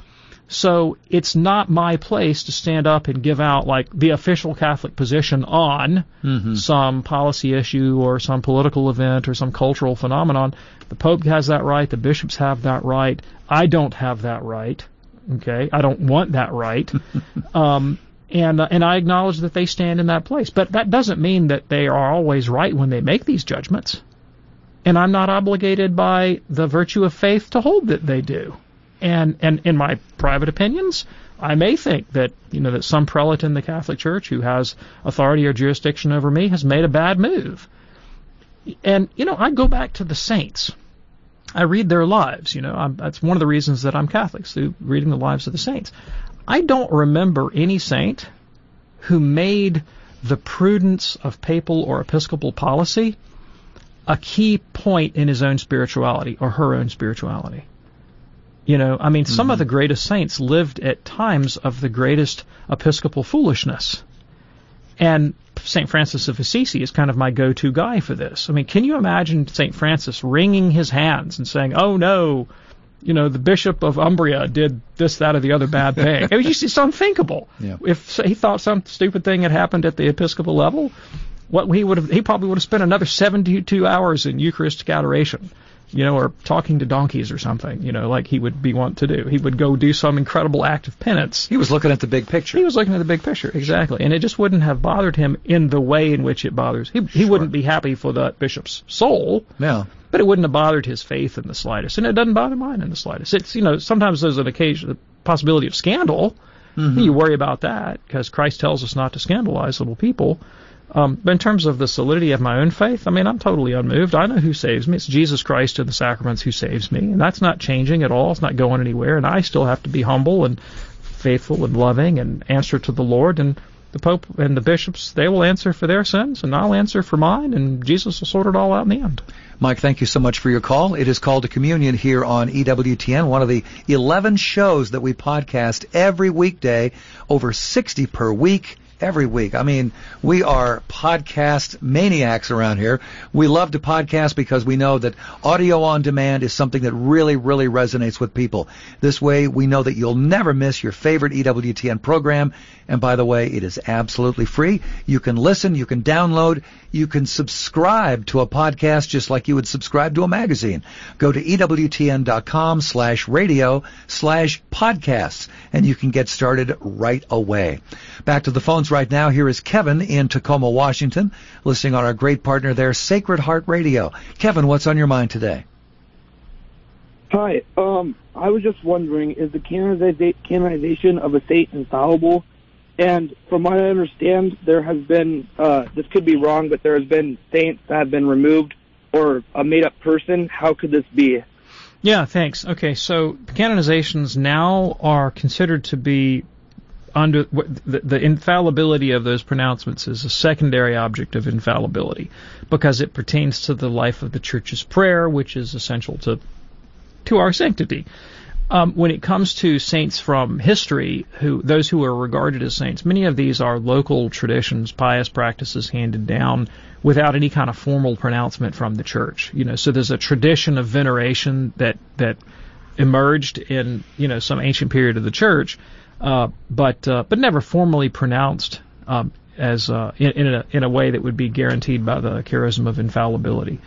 [SPEAKER 3] So it's not my place to stand up and give out like the official Catholic position on mm-hmm. some policy issue or some political event or some cultural phenomenon. The Pope has that right. The bishops have that right. I don't have that right. Okay, I don't want that right. um, and uh, and I acknowledge that they stand in that place, but that doesn't mean that they are always right when they make these judgments. And I'm not obligated by the virtue of faith to hold that they do. And and in my private opinions, I may think that you know that some prelate in the Catholic Church who has authority or jurisdiction over me has made a bad move. And you know, I go back to the saints. I read their lives. You know, I'm, that's one of the reasons that I'm Catholic, through reading the lives of the saints. I don't remember any saint who made the prudence of papal or episcopal policy a key point in his own spirituality or her own spirituality. You know, I mean, mm-hmm. some of the greatest saints lived at times of the greatest episcopal foolishness. And St. Francis of Assisi is kind of my go-to guy for this. I mean, can you imagine St. Francis wringing his hands and saying, "Oh no, you know, the Bishop of Umbria did this, that, or the other bad thing." it was just it's unthinkable.
[SPEAKER 2] Yeah.
[SPEAKER 3] If he thought some stupid thing had happened at the episcopal level, what he would have he probably would have spent another 72 hours in Eucharistic adoration you know, or talking to donkeys or something, you know, like he would be wont to do. He would go do some incredible act of penance.
[SPEAKER 2] He was looking at the big picture.
[SPEAKER 3] He was looking at the big picture, exactly. And it just wouldn't have bothered him in the way in which it bothers. He, he sure. wouldn't be happy for the bishop's soul.
[SPEAKER 2] Yeah.
[SPEAKER 3] But it wouldn't have bothered his faith in the slightest. And it doesn't bother mine in the slightest. It's, you know, sometimes there's an occasion, the possibility of scandal. Mm-hmm. You worry about that because Christ tells us not to scandalize little people. Um, but in terms of the solidity of my own faith, I mean, I'm totally unmoved. I know who saves me. It's Jesus Christ and the sacraments who saves me, and that's not changing at all. It's not going anywhere, and I still have to be humble and faithful and loving and answer to the Lord. And the Pope and the bishops, they will answer for their sins, and I'll answer for mine, and Jesus will sort it all out in the end.
[SPEAKER 2] Mike, thank you so much for your call. It is called to communion here on EWTN, one of the 11 shows that we podcast every weekday, over 60 per week every week. I mean, we are podcast maniacs around here. We love to podcast because we know that audio on demand is something that really, really resonates with people. This way, we know that you'll never miss your favorite EWTN program. And by the way, it is absolutely free. You can listen, you can download, you can subscribe to a podcast just like you would subscribe to a magazine. Go to EWTN.com slash radio slash podcasts and you can get started right away. Back to the phones right now. Here is Kevin in Tacoma, Washington, listening on our great partner there, Sacred Heart Radio. Kevin, what's on your mind today?
[SPEAKER 15] Hi. Um, I was just wondering, is the canonization of a saint infallible? And from what I understand, there has been, uh, this could be wrong, but there has been saints that have been removed or a made up person. How could this be?
[SPEAKER 3] Yeah, thanks. Okay, so canonizations now are considered to be under the, the, infallibility of those pronouncements is a secondary object of infallibility because it pertains to the life of the church's prayer, which is essential to to our sanctity. Um, when it comes to saints from history, who those who are regarded as saints, many of these are local traditions, pious practices handed down without any kind of formal pronouncement from the church. You know, so there's a tradition of veneration that that emerged in you know some ancient period of the church, uh, but uh, but never formally pronounced um, as uh, in, in a in a way that would be guaranteed by the charism of infallibility.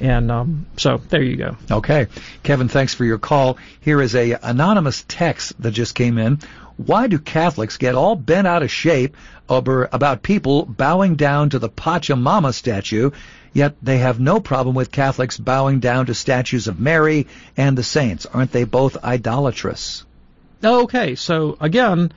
[SPEAKER 3] And um, so there you go.
[SPEAKER 2] Okay, Kevin, thanks for your call. Here is a anonymous text that just came in. Why do Catholics get all bent out of shape over, about people bowing down to the Pachamama statue, yet they have no problem with Catholics bowing down to statues of Mary and the saints? Aren't they both idolatrous?
[SPEAKER 3] Okay, so again,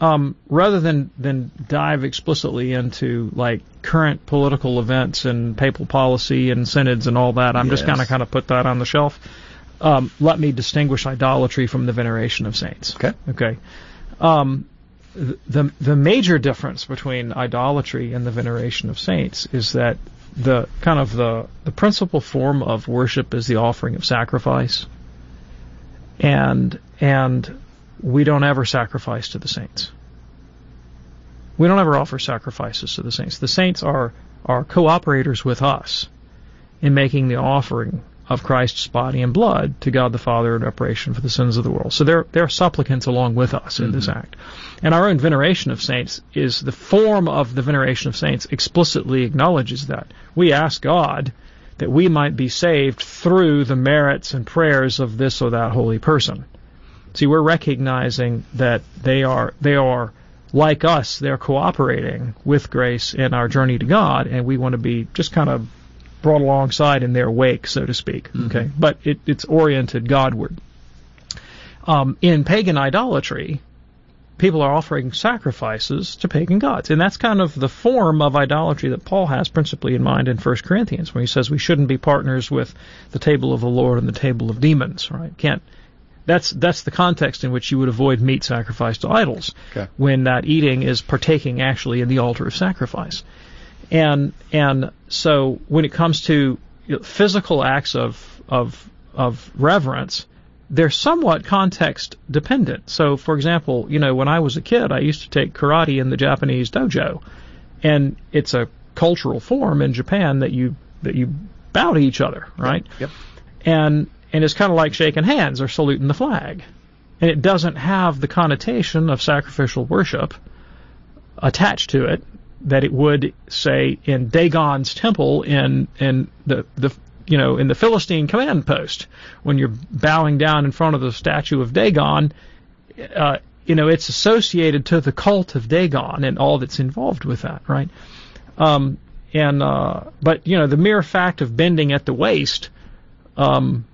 [SPEAKER 3] um, rather than than dive explicitly into like current political events and papal policy and synods and all that, I'm yes. just kind of kind of put that on the shelf. Um, let me distinguish idolatry from the veneration of saints.
[SPEAKER 2] Okay.
[SPEAKER 3] Okay. Um, the the major difference between idolatry and the veneration of saints is that the kind of the the principal form of worship is the offering of sacrifice, and and we don't ever sacrifice to the saints. We don't ever offer sacrifices to the saints. The saints are, are cooperators with us in making the offering of Christ's body and blood to God the Father in reparation for the sins of the world. So they're, they're supplicants along with us in mm-hmm. this act. And our own veneration of saints is the form of the veneration of saints explicitly acknowledges that. We ask God that we might be saved through the merits and prayers of this or that holy person. See, we're recognizing that they are they are like us, they're cooperating with grace in our journey to God, and we want to be just kind of brought alongside in their wake, so to speak. Mm-hmm. Okay, but it, it's oriented Godward. Um, in pagan idolatry, people are offering sacrifices to pagan gods. And that's kind of the form of idolatry that Paul has principally in mind in 1 Corinthians when he says we shouldn't be partners with the table of the Lord and the table of demons, right? Can't that's that's the context in which you would avoid meat sacrificed to idols
[SPEAKER 2] Okay.
[SPEAKER 3] when that eating is partaking actually in the altar of sacrifice. And and so when it comes to physical acts of of of reverence, they're somewhat context dependent. So for example, you know, when I was a kid, I used to take karate in the Japanese dojo, and it's a cultural form in Japan that you that you bow to each other, right?
[SPEAKER 2] Yep.
[SPEAKER 3] And and it's kind of like shaking hands or saluting the flag. And it doesn't have the connotation of sacrificial worship attached to it that it would say in Dagon's temple in in the the you know in the Philistine command post when you're bowing down in front of the statue of Dagon uh, you know it's associated to the cult of Dagon and all that's involved with that right um, and uh, but you know the mere fact of bending at the waist um,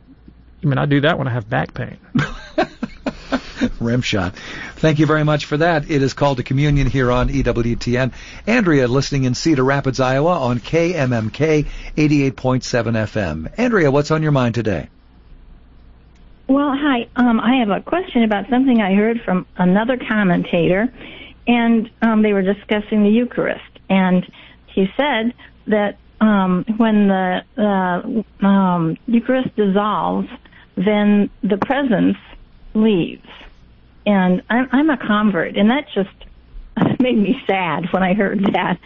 [SPEAKER 3] I mean I do that when I have back pain
[SPEAKER 2] rim shot. Thank you very much for that. It is called a communion here on EWTN. Andrea listening in Cedar Rapids, Iowa on KMMK 88.7 FM. Andrea, what's on your mind today?
[SPEAKER 16] Well, hi. Um, I have a question about something I heard from another commentator, and um, they were discussing the Eucharist. And he said that um, when the uh, um, Eucharist dissolves, then the presence leaves. And I'm, I'm a convert, and that just made me sad when I heard that.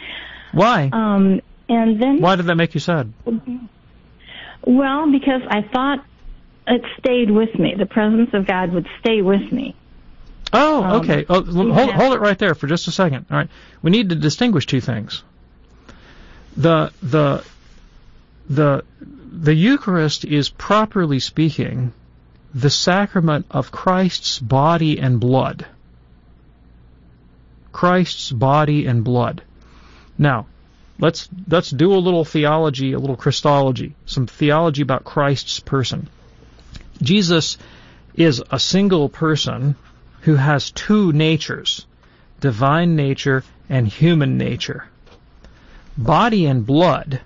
[SPEAKER 3] why
[SPEAKER 16] Um, and then
[SPEAKER 3] why did that make you sad
[SPEAKER 16] well, because I thought it stayed with me. The presence of God would stay with me.
[SPEAKER 3] Oh,
[SPEAKER 16] Um,
[SPEAKER 3] okay. Oh, hold, hold it right there for just a second. All right. We need to distinguish two things. The the the the Eucharist is properly speaking the sacrament of Christ's body and blood. Christ's body and blood. Now, let's let's do a little theology, a little Christology, some theology about Christ's person. Jesus is a single person who has two natures, divine nature and human nature. Body and blood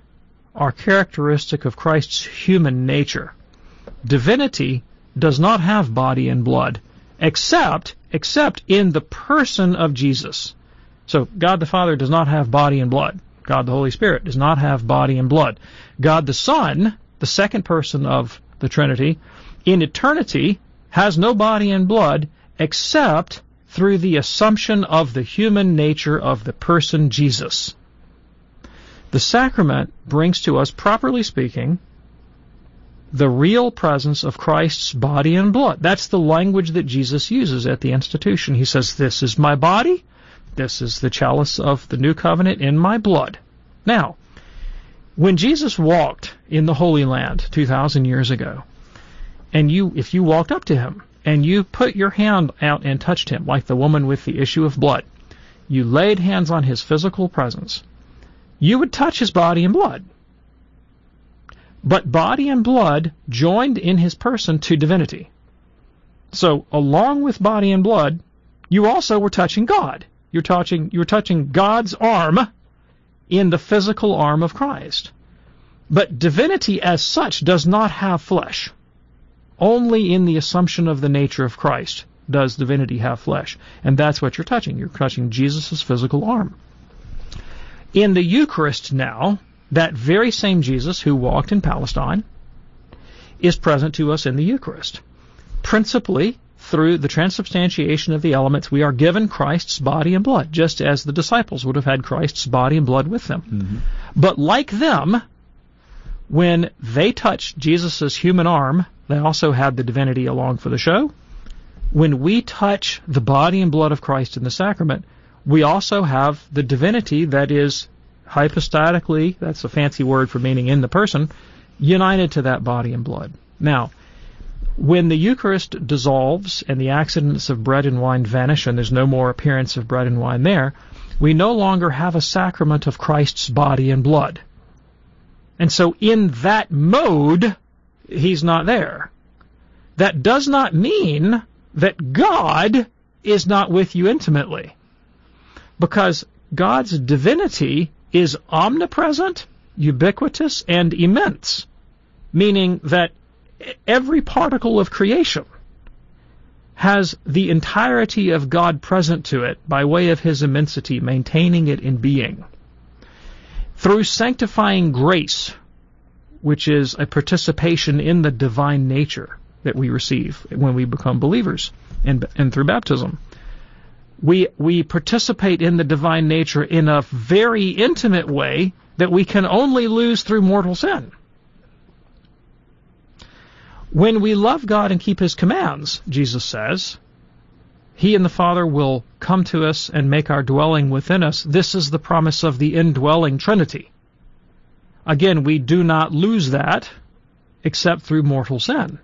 [SPEAKER 3] are characteristic of Christ's human nature. Divinity does not have body and blood except except in the person of Jesus. So God the Father does not have body and blood. God the Holy Spirit does not have body and blood. God the Son, the second person of the Trinity, in eternity has no body and blood except through the assumption of the human nature of the person Jesus. The sacrament brings to us, properly speaking, the real presence of Christ's body and blood. That's the language that Jesus uses at the institution. He says, This is my body, this is the chalice of the new covenant in my blood. Now, when Jesus walked in the Holy Land 2,000 years ago, and you, if you walked up to him and you put your hand out and touched him, like the woman with the issue of blood, you laid hands on his physical presence, you would touch his body and blood. But body and blood joined in his person to divinity. So, along with body and blood, you also were touching God. You're touching, you're touching God's arm in the physical arm of Christ. But divinity as such does not have flesh. Only in the assumption of the nature of Christ does divinity have flesh. And that's what you're touching. You're touching Jesus' physical arm. In the Eucharist now, that very same Jesus who walked in Palestine is present to us in the Eucharist. Principally through the transubstantiation of the elements, we are given Christ's body and blood, just as the disciples would have had Christ's body and blood with them. Mm-hmm. But like them, when they touched Jesus' human arm, they also had the divinity along for the show. When we touch the body and blood of Christ in the sacrament, we also have the divinity that is hypostatically, that's a fancy word for meaning in the person, united to that body and blood. Now, when the Eucharist dissolves and the accidents of bread and wine vanish and there's no more appearance of bread and wine there, we no longer have a sacrament of Christ's body and blood. And so in that mode, he's not there. That does not mean that God is not with you intimately. Because God's divinity is omnipresent, ubiquitous, and immense, meaning that every particle of creation has the entirety of God present to it by way of his immensity, maintaining it in being. Through sanctifying grace, which is a participation in the divine nature that we receive when we become believers and, and through baptism. We, we participate in the divine nature in a very intimate way that we can only lose through mortal sin. When we love God and keep His commands, Jesus says, He and the Father will come to us and make our dwelling within us. This is the promise of the indwelling Trinity. Again, we do not lose that except through mortal sin.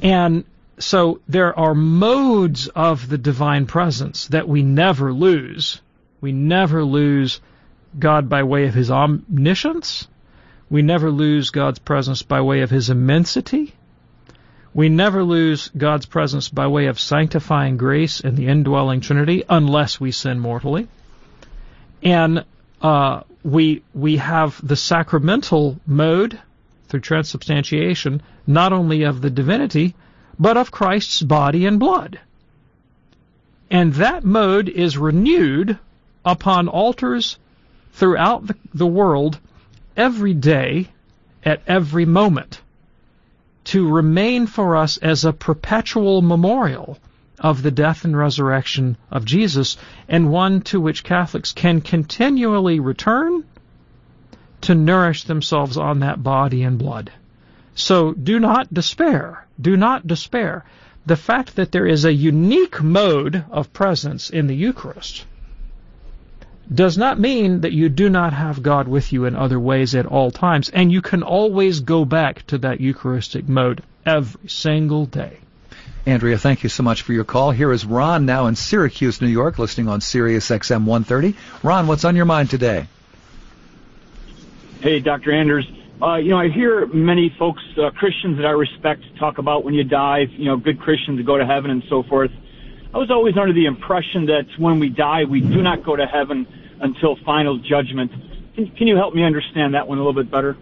[SPEAKER 3] And so there are modes of the divine presence that we never lose. We never lose God by way of His omniscience. We never lose God's presence by way of His immensity. We never lose God's presence by way of sanctifying grace and the indwelling Trinity unless we sin mortally. And uh, we we have the sacramental mode through transubstantiation, not only of the divinity, but of Christ's body and blood. And that mode is renewed upon altars throughout the, world every day at every moment to remain for us as a perpetual memorial of the death and resurrection of Jesus and one to which Catholics can continually return to nourish themselves on that body and blood. So do not despair. Do not despair. The fact that there is a unique mode of presence in the Eucharist does not mean that you do not have God with you in other ways at all times, and you can always go back to that Eucharistic mode every single day.
[SPEAKER 2] Andrea, thank you so much for your call. Here is Ron now in Syracuse, New York, listening on Sirius XM 130. Ron, what's on your mind today?
[SPEAKER 17] Hey, Dr. Anders. Uh, you know, I hear many folks, uh, Christians that I respect, talk about when you die, you know, good Christians go to heaven and so forth. I was always under the impression that when we die, we do not go to heaven until final judgment. Can, can you help me understand that one a little bit better?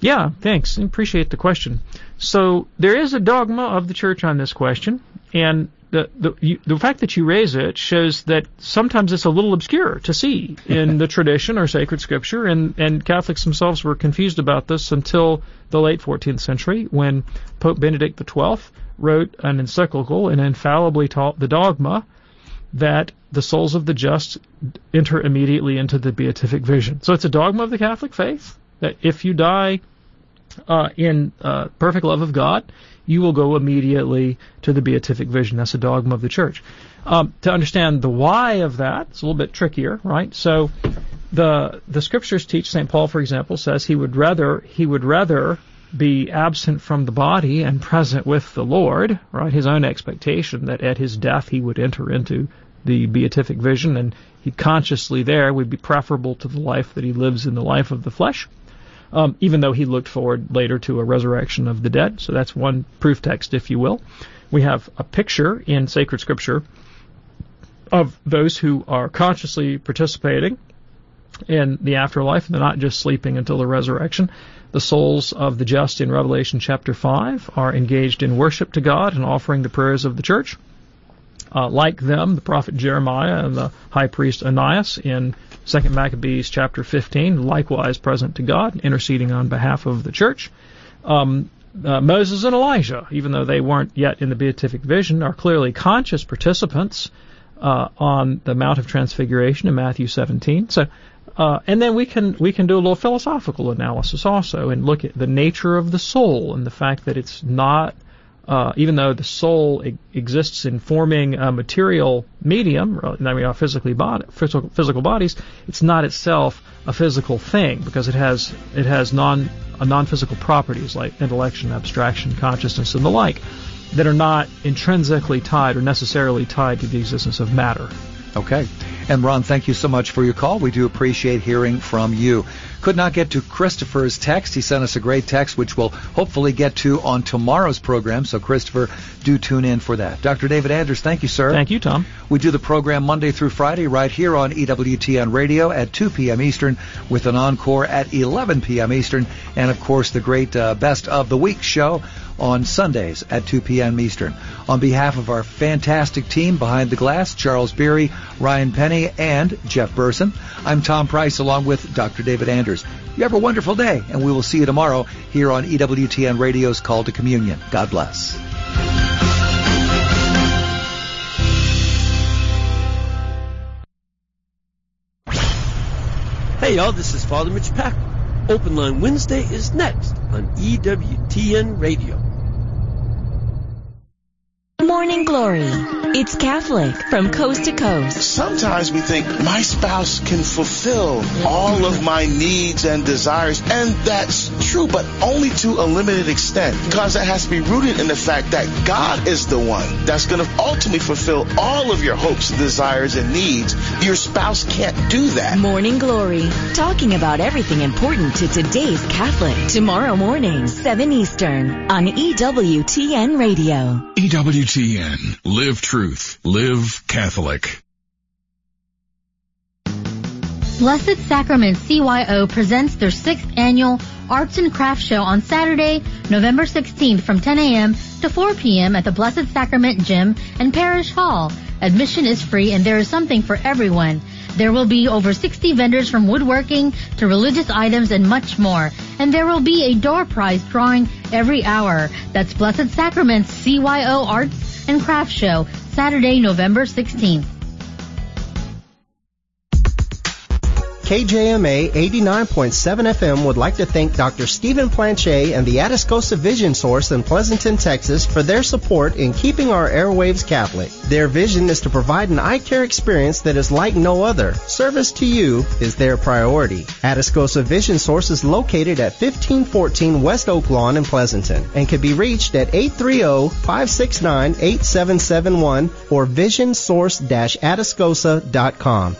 [SPEAKER 3] Yeah, thanks. Appreciate the question. So there is a dogma of the church on this question, and the the, you, the fact that you raise it shows that sometimes it's a little obscure to see in the tradition or sacred scripture, and and Catholics themselves were confused about this until the late 14th century when Pope Benedict XII wrote an encyclical and infallibly taught the dogma that the souls of the just enter immediately into the beatific vision. So it's a dogma of the Catholic faith that if you die uh, in uh, perfect love of God, you will go immediately to the beatific vision. That's a dogma of the church. Um, to understand the why of that, it's a little bit trickier, right? So the the scriptures teach St. Paul, for example, says he would rather he would rather be absent from the body and present with the Lord, right? His own expectation that at his death he would enter into the beatific vision and he consciously there would be preferable to the life that he lives in the life of the flesh. Um, even though he looked forward later to a resurrection of the dead. So that's one proof text, if you will. We have a picture in sacred scripture of those who are consciously participating in the afterlife. They're not just sleeping until the resurrection. The souls of the just in Revelation chapter 5 are engaged in worship to God and offering the prayers of the church. Uh, like them, the prophet Jeremiah and the high priest Onias in 2 Maccabees chapter 15, likewise present to God, interceding on behalf of the church. Um, uh, Moses and Elijah, even though they weren't yet in the beatific vision, are clearly conscious participants uh, on the Mount of Transfiguration in Matthew 17. So uh, and then we can we can do a little philosophical analysis also and look at the nature of the soul and the fact that it's not uh, even though the soul e- exists in forming a material medium, I mean our physically body, physical, physical bodies, it's not itself a physical thing because it has it has non uh, non-physical properties like intellection, abstraction, consciousness, and the like that are not intrinsically tied or necessarily tied to the existence of matter.
[SPEAKER 2] Okay. And Ron, thank you so much for your call. We do appreciate hearing from you. Could not get to Christopher's text. He sent us a great text, which we'll hopefully get to on tomorrow's program. So, Christopher, do tune in for that. Dr. David Anders, thank you, sir.
[SPEAKER 3] Thank you, Tom.
[SPEAKER 2] We do the program Monday through Friday right here on EWTN Radio at 2 p.m. Eastern with an encore at 11 p.m. Eastern. And, of course, the great uh, Best of the Week show on Sundays at 2 p.m. Eastern. On behalf of our fantastic team behind the glass, Charles Beery, Ryan Penny, and Jeff Burson, I'm Tom Price along with Dr. David Anders. You have a wonderful day, and we will see you tomorrow here on EWTN Radio's Call to Communion. God bless.
[SPEAKER 18] Hey y'all, this is Father Mitch Pacwa. Open Line Wednesday is next on EWTN Radio.
[SPEAKER 19] Morning Glory. It's Catholic from coast to coast.
[SPEAKER 20] Sometimes we think my spouse can fulfill all of my needs and desires, and that's true, but only to a limited extent because that has to be rooted in the fact that God is the one that's going to ultimately fulfill all of your hopes, desires, and needs. Your spouse can't do that.
[SPEAKER 19] Morning Glory. Talking about everything important to today's Catholic. Tomorrow morning, 7 Eastern on EWTN Radio.
[SPEAKER 21] EWTN. Live truth. Live Catholic.
[SPEAKER 22] Blessed Sacrament CYO presents their sixth annual Arts and Crafts Show on Saturday, November 16th from 10 a.m. to 4 p.m. at the Blessed Sacrament Gym and Parish Hall. Admission is free and there is something for everyone. There will be over 60 vendors from woodworking to religious items and much more. And there will be a door prize drawing every hour. That's Blessed Sacrament's CYO Arts and craft Show, Saturday, November 16th.
[SPEAKER 23] KJMA 89.7 FM would like to thank Dr. Stephen Planche and the Atascosa Vision Source in Pleasanton, Texas for their support in keeping our airwaves Catholic. Their vision is to provide an eye care experience that is like no other. Service to you is their priority. Atascosa Vision Source is located at 1514 West Oak Lawn in Pleasanton and can be reached at 830-569-8771 or visionsource-atascosa.com.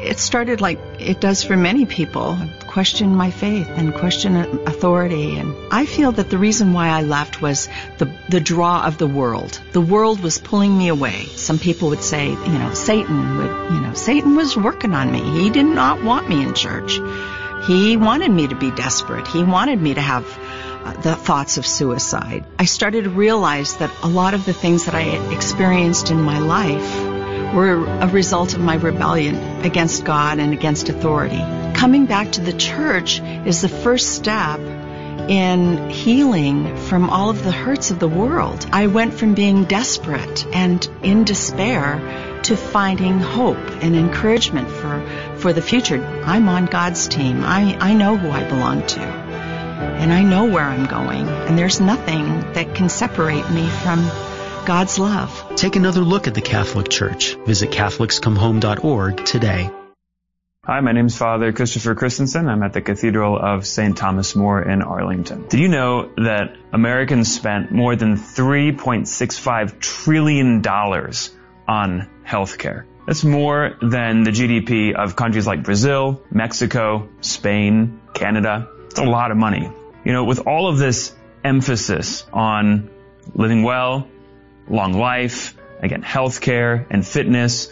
[SPEAKER 24] It started like it does for many people, question my faith and question authority. And I feel that the reason why I left was the, the draw of the world. The world was pulling me away. Some people would say, you know, Satan would, you know, Satan was working on me. He did not want me in church. He wanted me to be desperate. He wanted me to have uh, the thoughts of suicide. I started to realize that a lot of the things that I experienced in my life were a result of my rebellion against God and against authority. Coming back to the church is the first step in healing from all of the hurts of the world. I went from being desperate and in despair to finding hope and encouragement for, for the future. I'm on God's team. I, I know who I belong to. And I know where I'm going. And there's nothing that can separate me from God's love.
[SPEAKER 25] Take another look at the Catholic Church. Visit CatholicsComeHome.org today.
[SPEAKER 26] Hi, my name is Father Christopher Christensen. I'm at the Cathedral of St. Thomas More in Arlington. Did you know that Americans spent more than $3.65 trillion on healthcare? That's more than the GDP of countries like Brazil, Mexico, Spain, Canada. It's a lot of money. You know, with all of this emphasis on living well, long life, again, healthcare and fitness.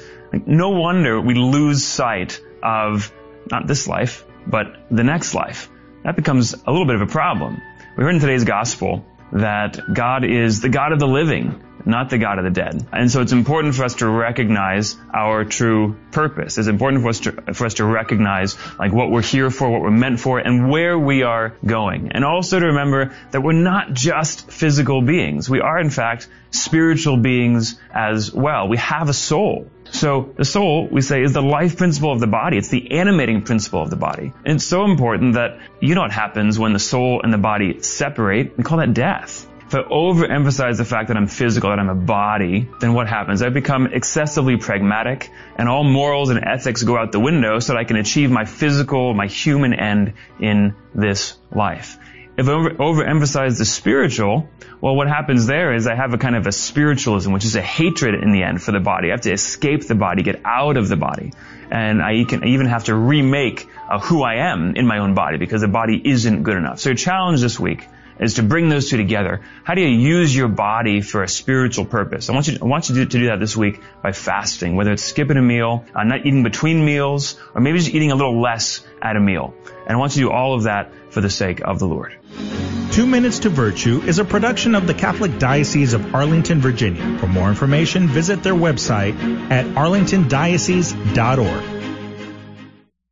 [SPEAKER 26] No wonder we lose sight of not this life, but the next life. That becomes a little bit of a problem. We heard in today's gospel that God is the God of the living, not the God of the dead. And so it's important for us to recognize our true purpose. It's important for us to, for us to recognize like what we're here for, what we're meant for, and where we are going. And also to remember that we're not just physical beings. We are in fact spiritual beings as well. We have a soul. So the soul, we say, is the life principle of the body. It's the animating principle of the body. And it's so important that you know what happens when the soul and the body separate. We call that death. If I overemphasize the fact that I'm physical, that I'm a body, then what happens? I become excessively pragmatic and all morals and ethics go out the window so that I can achieve my physical, my human end in this life. If I over, overemphasize the spiritual, well, what happens there is I have a kind of a spiritualism, which is a hatred in the end for the body. I have to escape the body, get out of the body. And I can even have to remake uh, who I am in my own body because the body isn't good enough. So your challenge this week is to bring those two together. How do you use your body for a spiritual purpose? I want you, I want you to, do, that this week by fasting, whether it's skipping a meal, uh, not eating between meals, or maybe just eating a little less at a meal. And I want you to do all of that for the sake of the Lord.
[SPEAKER 10] Two Minutes to Virtue is a production of the Catholic Diocese of Arlington, Virginia. For more information, visit their website at arlingtondiocese.org.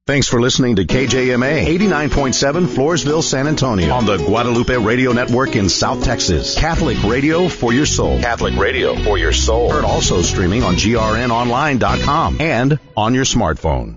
[SPEAKER 27] Thanks for listening to KJMA 89.7 Floresville, San Antonio on the Guadalupe Radio Network in South Texas. Catholic radio for your soul. Catholic radio for your soul. Heard also streaming on grnonline.com and on your smartphone.